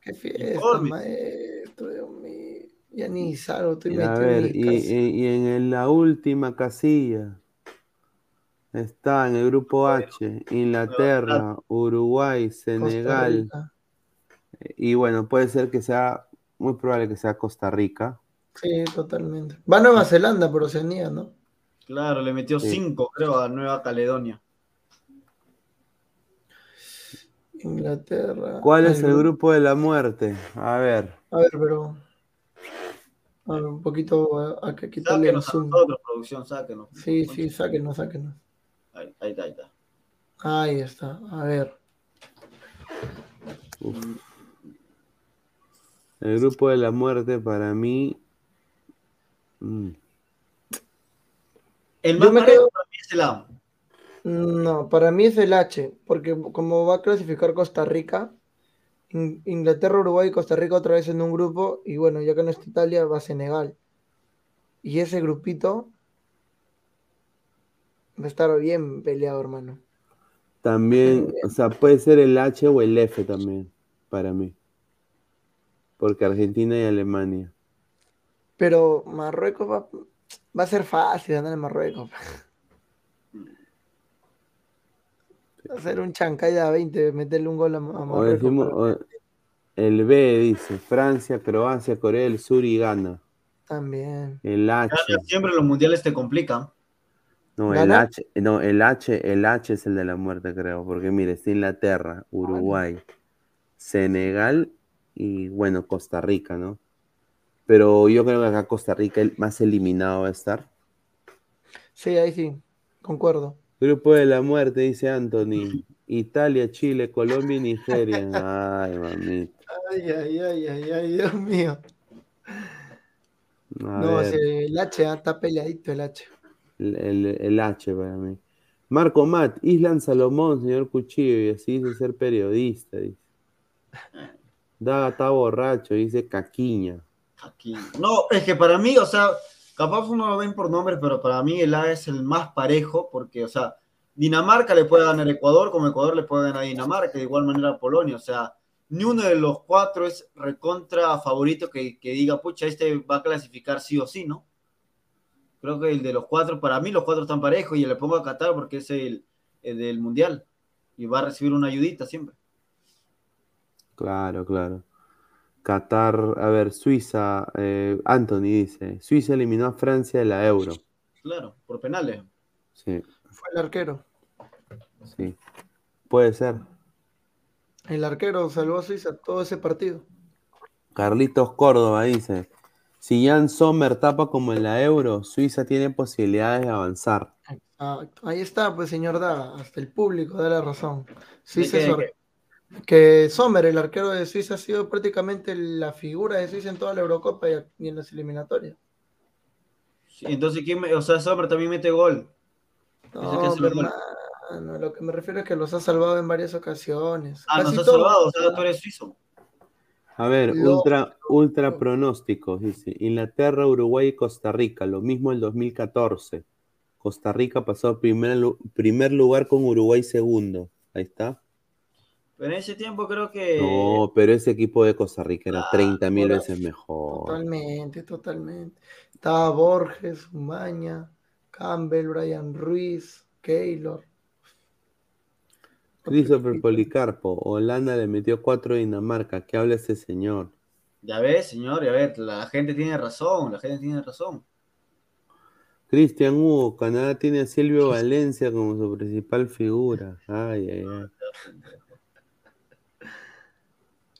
Qué fiesta, Informe. maestro, Dios mío. Ya ni salgo, estoy Y a ver, en y, y- y en la última casilla está en el grupo H, Inglaterra, Uruguay, Senegal. Rica. Y bueno, puede ser que sea, muy probable que sea Costa Rica. Sí, totalmente. Va a Nueva Zelanda por Oceanía, ¿no? Claro, le metió Sí. cinco, creo, a Nueva Caledonia. Inglaterra. ¿Cuál es el grupo de la muerte? A ver, A ver, pero. A ver, un poquito a, a que quitarle el Sáquenos a zoom. nosotros, producción, sáquenos. Sí, sí, sáquenos, sáquenos. Ahí, ahí está, ahí está. Ahí está. A ver. el grupo de la muerte para mí. mm, El Yo más parejo quedo- para mí es el A. No, para mí es el H, porque como va a clasificar Costa Rica, In- Inglaterra, Uruguay y Costa Rica otra vez en un grupo, y bueno, ya que no está Italia, va Senegal. Y ese grupito va a estar bien peleado, hermano. También, o sea, puede ser el H o el F también, para mí. Porque Argentina y Alemania. Pero Marruecos va, va a ser fácil ganar en Marruecos. Va a ser un chancay de a 20, meterle un gol a, O Marruecos. decimos, pero o- el B dice Francia, Croacia, Corea del Sur y Ghana. También. El H, Siempre los mundiales te complican. no, el. H, no, el H, el H es el de la muerte, creo, porque mire, está Inglaterra, Uruguay, Senegal y bueno, Costa Rica, ¿no? Pero yo creo que acá Costa Rica el más eliminado va a estar. Sí, ahí sí, concuerdo. Grupo de la muerte, dice Anthony. Italia, Chile, Colombia y Nigeria. Ay, mamita. Ay, ay, ay, ay, ay, Dios mío. A No, el H ah, está peleadito el H. el, el- el H para mí. Marco Matt, Islan Salomón, señor Cuchillo, y así dice ser periodista. Dice. Daga está borracho, dice Caquiña. Aquí. No, es que para mí, o sea, capaz uno lo ven por nombres, pero para mí el A es el más parejo, porque, o sea, Dinamarca le puede ganar a Ecuador, como Ecuador le puede ganar a Dinamarca, de igual manera a Polonia, o sea, ni uno de los cuatro es recontra favorito que, que diga, pucha, este va a clasificar sí o sí, ¿no? Creo que el de los cuatro, para mí los cuatro están parejos y le pongo a Qatar porque es el, el del Mundial y va a recibir una ayudita siempre. Claro, claro. Qatar, a ver, Suiza, eh, Anthony dice, Suiza eliminó a Francia de la Euro. Claro, por penales. Sí, Fue el arquero. sí. Puede ser. El arquero salvó a Suiza todo ese partido. Carlitos Córdoba dice, si Jan Sommer tapa como en la Euro, Suiza tiene posibilidades de avanzar. Exacto. Ahí está, pues, señor Daga. Hasta el público da la razón. ¿De Suiza or- que Sommer, el arquero de Suiza, ha sido prácticamente la figura de Suiza en toda la Eurocopa y, en las eliminatorias. Sí, entonces, ¿quién me- o sea, Sommer también mete gol. No, hermano, lo que me refiero es que los ha salvado en varias ocasiones. Ah, Casi nos ha salvado, o sea, tú eres suizo. A ver, Lo- ultra, ultra pronósticos, dice. Inglaterra, Uruguay y Costa Rica, lo mismo el 2014. Costa Rica pasó primer, primer lugar con Uruguay segundo. Ahí está. Pero en ese tiempo creo que. No, pero ese equipo de Costa Rica era Ah, 30 mil veces mejor. Totalmente, totalmente. Estaba Borges, Umaña, Campbell, Brian Ruiz, Keylor. Christopher Policarpo, Holanda le metió 4 a Dinamarca. ¿Qué habla ese señor? Ya ves, señor, ya ves, la gente tiene razón, la gente tiene razón. Cristian Hugo, Canadá tiene a Silvio Valencia como su principal figura. Ay, ay, ay.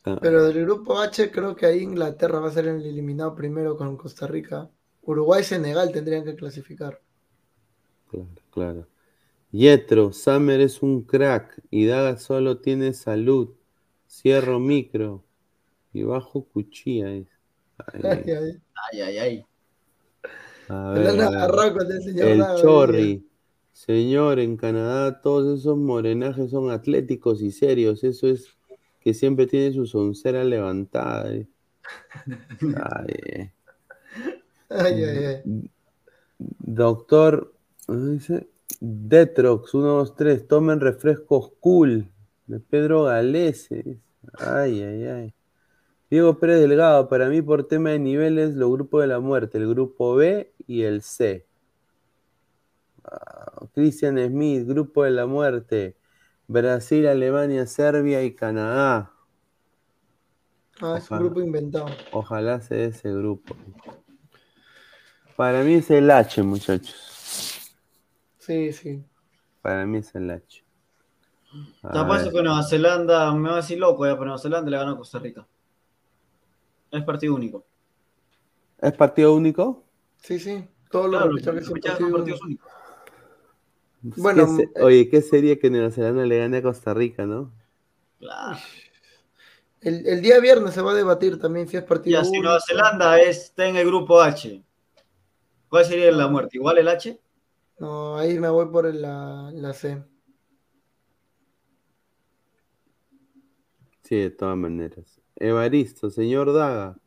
Ah, Pero del grupo H creo que ahí Inglaterra va a ser el eliminado primero con Costa Rica. Uruguay y Senegal tendrían que clasificar. Claro, claro. Yetro, Summer es un crack y Daga solo tiene salud. Cierro micro y bajo cuchilla. es. Ay, Ay, ay. Ay, ay, ay. a Se ver, la a han ver. agarrado con el Chorri. Señor, en Canadá todos esos morenajes son atléticos y serios. Eso es que siempre tiene su soncera levantada. eh. Ay, eh. Ay, ay, ay. Doctor, ¿cómo dice? Detrox 123, tomen refrescos cool de Pedro Galese. dice. Ay, ay, ay. Diego Pérez Delgado, para mí por tema de niveles, los grupos de la muerte, el grupo B y el C. Christian Smith, grupo de la muerte, Brasil, Alemania, Serbia y Canadá. Ah, es un grupo inventado. Ojalá sea ese grupo. Para mí es el H, muchachos. Sí, sí. Para mí es el H. Ver. que Nueva Zelanda, me va a decir loco, ya, pero Nueva Zelanda le gana a Costa Rica. Es partido único. ¿Es partido único? Sí, sí. Todos los Claro, los repechajes son partidos partidos únicos. Bueno, ¿Qué se- oye, ¿qué sería que Nueva Zelanda le gane a Costa Rica, no? Claro. El, el día viernes se va a debatir también si es partido Ya, si. Nueva Zelanda está en el grupo H, ¿cuál sería la muerte? ¿Igual el H? No, ahí me voy por el- la, la C. Sí, de todas maneras. Evaristo, señor Daga,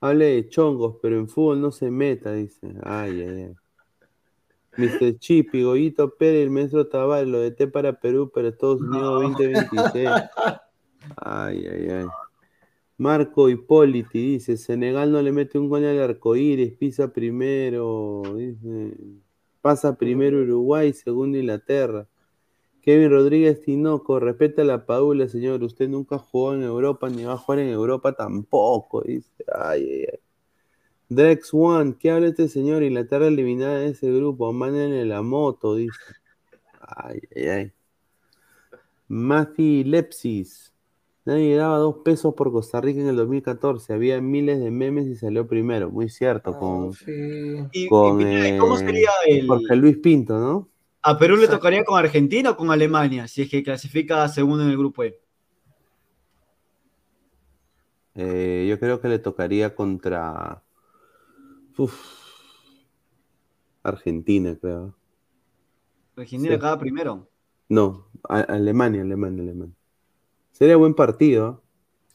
hable de chongos, pero en fútbol no se meta, dice. Ay, ay, ay. Mr. Chip y Goyito Pérez, el maestro Tavares, lo de T para Perú, para Estados Unidos 2026. Ay, ay, ay. Marco Hipóliti dice, Senegal no le mete un gol al arcoíris, pisa primero, dice, pasa primero Uruguay, segundo Inglaterra. Kevin Rodríguez Tinoco, respeta la Paula, señor, usted nunca jugó en Europa, ni va a jugar en Europa tampoco, dice, ay, ay, ay. Drex One, ¿qué habla este señor? Inglaterra eliminada de ese grupo, mándenle la moto, dice. Ay, ay, ay. Mati Lepsis. Nadie daba dos pesos por Costa Rica en el 2014. Había miles de memes y salió primero. Muy cierto. Ah, Con, sí. ¿Y, con ¿y cómo eh, sería el... Jorge Luis Pinto, ¿no? ¿A Perú le tocaría con Argentina o con Alemania si es que clasifica segundo en el grupo E? Eh, yo creo que le tocaría contra uf, Argentina, creo. Argentina Sí. acaba primero. No, a- Alemania, Alemania, Alemania. Sería buen partido.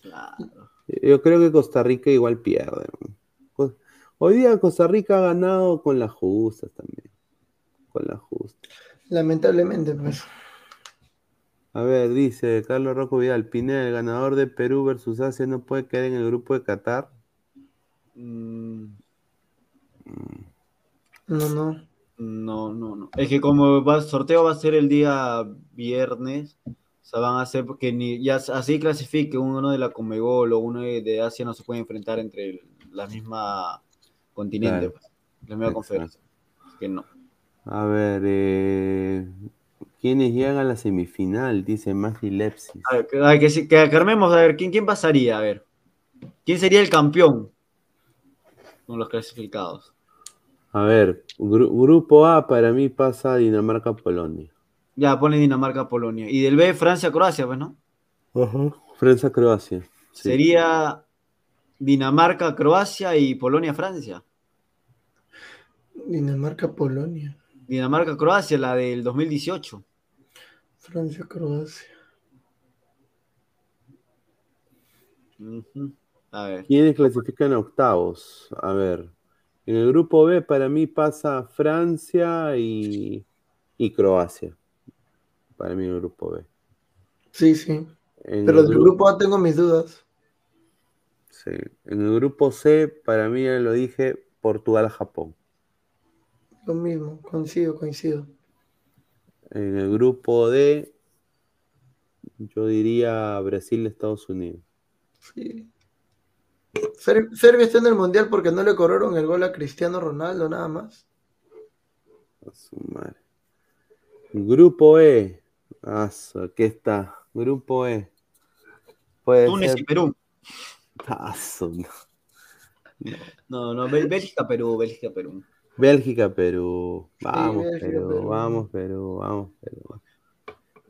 Claro. Yo creo que Costa Rica igual pierde. Hoy día Costa Rica ha ganado con las justas también. Con las justas. Lamentablemente, pues. A ver, dice Carlos Rocco Vidal, Pineda, el ganador de Perú versus Asia no puede quedar en el grupo de Qatar. Mm, No, no. No, no, no. Es que como va, sorteo va a ser el día viernes, o sea, van a hacer porque ni ya así clasifique uno de la Comebol o uno de, Asia no se puede enfrentar entre el- la misma continente, Claro. pues, la misma Exacto. conferencia. Así que no. A ver, eh, ¿quiénes llegan a la semifinal? Dice Magi Lepsis. A ver, que, a ver, que, sí- que, que armemos, a ver, ¿quién, ¿quién pasaría? A ver, ¿quién sería el campeón con los clasificados? A ver, gru- grupo A para mí pasa Dinamarca-Polonia. Ya, pone Dinamarca-Polonia. Y del B, Francia-Croacia, pues, ¿no? Francia-Croacia. sí. Sería Dinamarca-Croacia y Polonia-Francia. Dinamarca, Polonia. Dinamarca-Croacia, la del 2018. Francia, Croacia. Ujú. A ver. ¿Quiénes clasifican a octavos? A ver, en el grupo B para mí pasa Francia y, y Croacia. Para mí en el grupo B. Sí, sí. En Pero el del gru- grupo A tengo mis dudas. sí. En el grupo C, para mí ya lo dije, Portugal-Japón. Lo mismo, coincido, coincido. En el grupo D, yo diría Brasil-Estados Unidos. Sí. Ser- Serbia está en el mundial porque no le cobraron el gol a Cristiano Ronaldo, nada más. A su madre. Grupo E. Su- aquí está. Grupo E. Puede Túnez ser. y Perú. No. No, no, Bel- Bélgica-Perú, Bélgica-Perú. Bélgica, Perú. Vamos, Bélgica, Perú, Perú. Vamos, Perú. Vamos, Perú.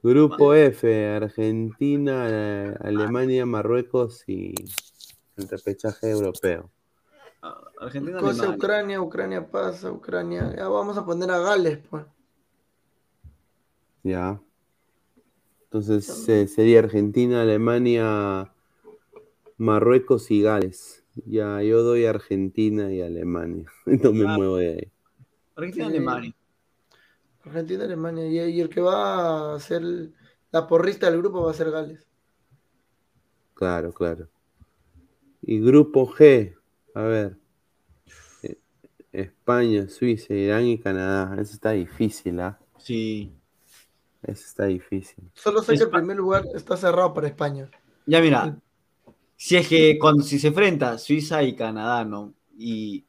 Grupo F. Argentina, Alemania, Marruecos y el repechaje europeo. Ah, Argentina, Cosa Alemania. Ucrania, Ucrania pasa, Ucrania. Ya vamos a poner a Gales, pues. Ya. Entonces sería Argentina, Alemania, Marruecos y Gales. Ya, yo doy Argentina y Alemania. No me muevo de ahí. Argentina, Alemania. Argentina, Alemania. Y, y el que va a ser la porrista del grupo va a ser Gales. Claro, claro. Y grupo G, a ver. Eh, España, Suiza, Irán y Canadá. Eso está difícil, ¿ah? Sí. Eso está difícil. Solo sé que el primer lugar está cerrado para España. Ya mira, si es que cuando si se enfrenta Suiza y Canadá, ¿no? Y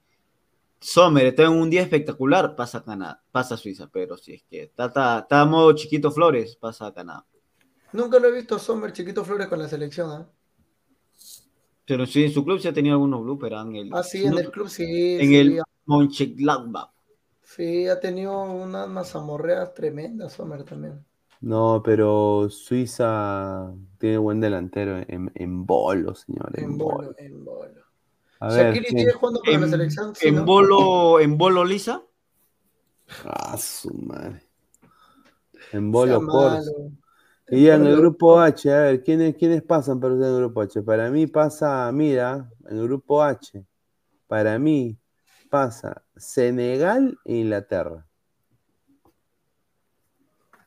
Sommer está en un día espectacular, pasa Canadá, pasa Suiza, pero si es que está, está, está a modo chiquito Flores, pasa a Canadá. Nunca lo he visto a Sommer Chiquito Flores con la selección, ¿ah? Pero sí, en su club sí ha tenido algunos bloopers. En el, Ah, sí, en no, el club sí. En sí, el Mönchengladbach. Sí, ha tenido unas mazamorreas tremendas, Sommer también. No, pero Suiza tiene buen delantero en, en bolo, señor. En, En bolo. bolo, en bolo. A ¿quién? sigue jugando para la selección. sí, en ¿no? bolo, en bolo lisa. Ah, su madre. En bolo corso. Y ya en el grupo H, a ver, ¿quiénes, quiénes pasan para usted en el grupo H? Para mí pasa, mira, en el grupo H, para mí pasa Senegal e Inglaterra.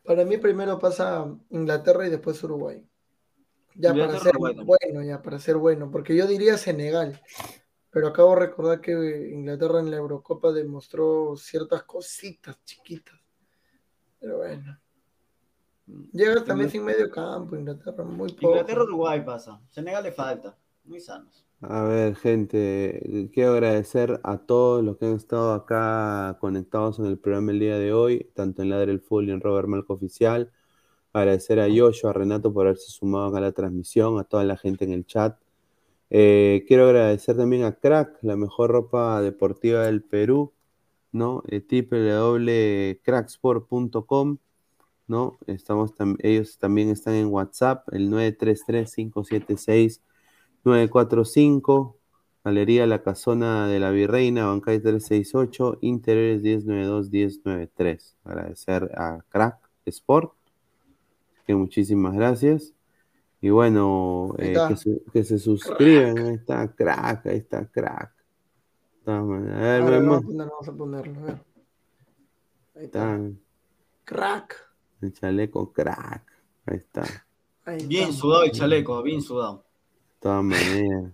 Para mí primero pasa Inglaterra y después Uruguay. Ya para ser bueno, ya para ser bueno, porque yo diría Senegal, pero acabo de recordar que Inglaterra en la Eurocopa demostró ciertas cositas chiquitas. Pero bueno. Llega también sin medio campo, Inglaterra, muy poco. Inglaterra, Uruguay pasa. Senegal le falta. Muy sanos. A ver, gente, quiero agradecer a todos los que han estado acá conectados en el programa el día de hoy, tanto en Ladre el Full y en Robert Malco Oficial. Agradecer a Yoyo, a Renato por haberse sumado acá a la transmisión, a toda la gente en el chat. Eh, quiero agradecer también a Crack, la mejor ropa deportiva del Perú, ¿no? Eh, www.cracksport.com, ¿no? Estamos tam- ellos también están en WhatsApp, el 933-576-945, Galería La Casona de la Virreina, Bancay 368, Interiores 1092-1093. Agradecer a Crack Sport, que muchísimas gracias. Y bueno, eh, que, se, que se suscriban, ahí está Crack, ahí está Crack. A ver, Ahora vamos a poner, vamos a ponerlo. a ver. Ahí está. está Crack. El chaleco Crack, ahí está. De Ahí Bien está. sudado el chaleco, bien sudado. todas maneras.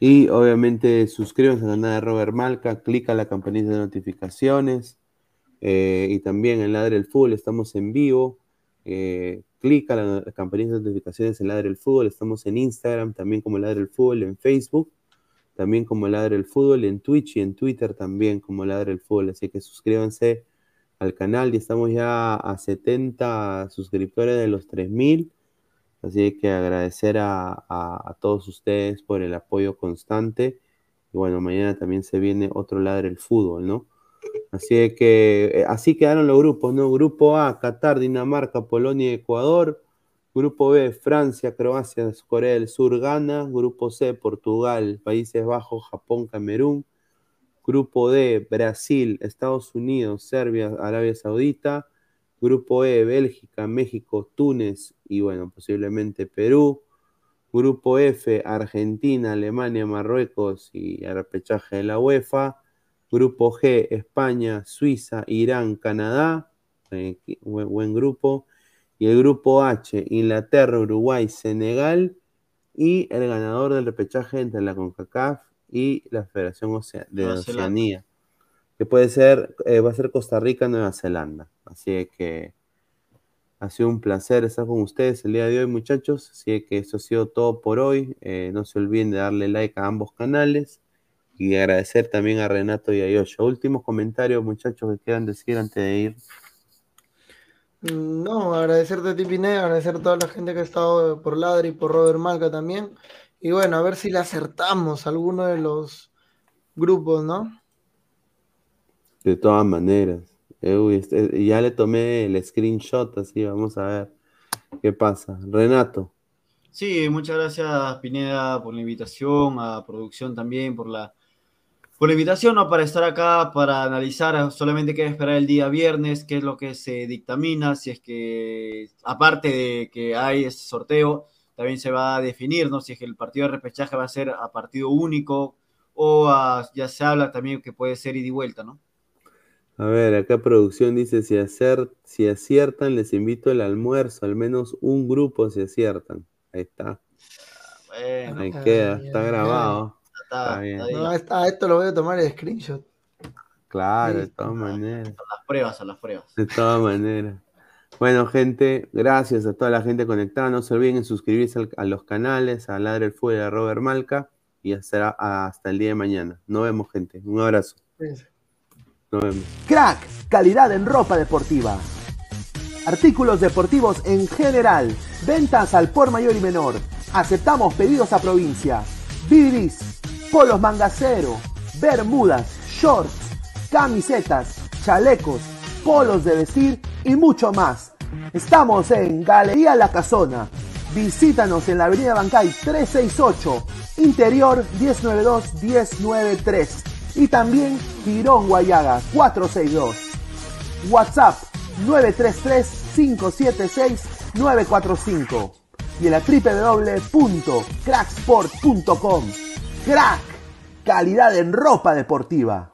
Y obviamente suscríbanse al canal de Robert Malca, clica la campanita de notificaciones eh, y también en Ladre el Fútbol estamos en vivo. Eh, clica la, la campanita de notificaciones en Ladre el Fútbol, estamos en Instagram también como Ladre el Fútbol, en Facebook también como Ladre el Fútbol, en Twitch y en Twitter también como Ladre el Fútbol. Así que suscríbanse al canal y estamos ya a 70 suscriptores de los 3000. Así que agradecer a, todos ustedes por el apoyo constante. Y bueno, mañana también se viene otro Ladre el Fútbol, ¿no? Así que eh, así quedaron los grupos, ¿no? Grupo A, Qatar, Dinamarca, Polonia y Ecuador. Grupo B, Francia, Croacia, Corea del Sur, Ghana. Grupo C, Portugal, Países Bajos, Japón, Camerún. Grupo D, Brasil, Estados Unidos, Serbia, Arabia Saudita. Grupo E, Bélgica, México, Túnez y bueno, posiblemente Perú. Grupo F, Argentina, Alemania, Marruecos y repechaje de la UEFA. Grupo G, España, Suiza, Irán, Canadá. Eh, buen, buen grupo. Y el grupo H, Inglaterra, Uruguay, Senegal. Y el ganador del repechaje entre la CONCACAF y la Federación Ocea- de Nueva Zelanda. Oceanía. Que puede ser, eh, va a ser Costa Rica, Nueva Zelanda. Así que ha sido un placer estar con ustedes el día de hoy, muchachos. Así que eso ha sido todo por hoy. Eh, no se olviden de darle like a ambos canales y agradecer también a Renato y a Yoshi. Últimos comentarios, muchachos, que quieran decir antes de ir. Mm, No, agradecerte a ti, Pineda, agradecer a toda la gente que ha estado por Ladri y por Robert Malca también. Y bueno, a ver si le acertamos a alguno de los grupos, ¿no? De todas maneras. Eh, uy, este- ya le tomé el screenshot, así vamos a ver qué pasa. Renato, Sí, muchas gracias Pineda por la invitación, a producción también por la, por la invitación, ¿no? Para estar acá, para analizar, solamente queda esperar el día viernes, qué es lo que se dictamina, si es que, aparte de que hay ese sorteo, también se va a definir, ¿no? Si es que el partido de repechaje va a ser a partido único o ya se habla también que puede ser ida y vuelta, ¿no? A ver, acá producción dice, si, hacer, si aciertan, les invito al almuerzo, al menos un grupo si aciertan. Ahí está. Bueno, Ahí queda, está grabado. Está, bien. No, esto lo voy a tomar el screenshot. Claro, de todas maneras. A las pruebas, a las pruebas. De todas maneras. Bueno, gente, gracias a toda la gente conectada. No se olviden suscribirse a los canales, a Ladre el Fuego de Robert Malca y hasta, hasta el día de mañana. Nos vemos, gente. Un abrazo. Nos vemos. Crack, calidad en ropa deportiva. Artículos deportivos en general. Ventas al por mayor y menor. Aceptamos pedidos a provincia. Bidris, polos mangacero, bermudas, shorts, camisetas, chalecos, polos de vestir y mucho más. Estamos en Galería La Casona. Visítanos en la Avenida Bancay 368, Interior 192-193 y también Girón Guayaga 462. WhatsApp 933-576-945 y en la www.cracksport.com. Crack, calidad en ropa deportiva.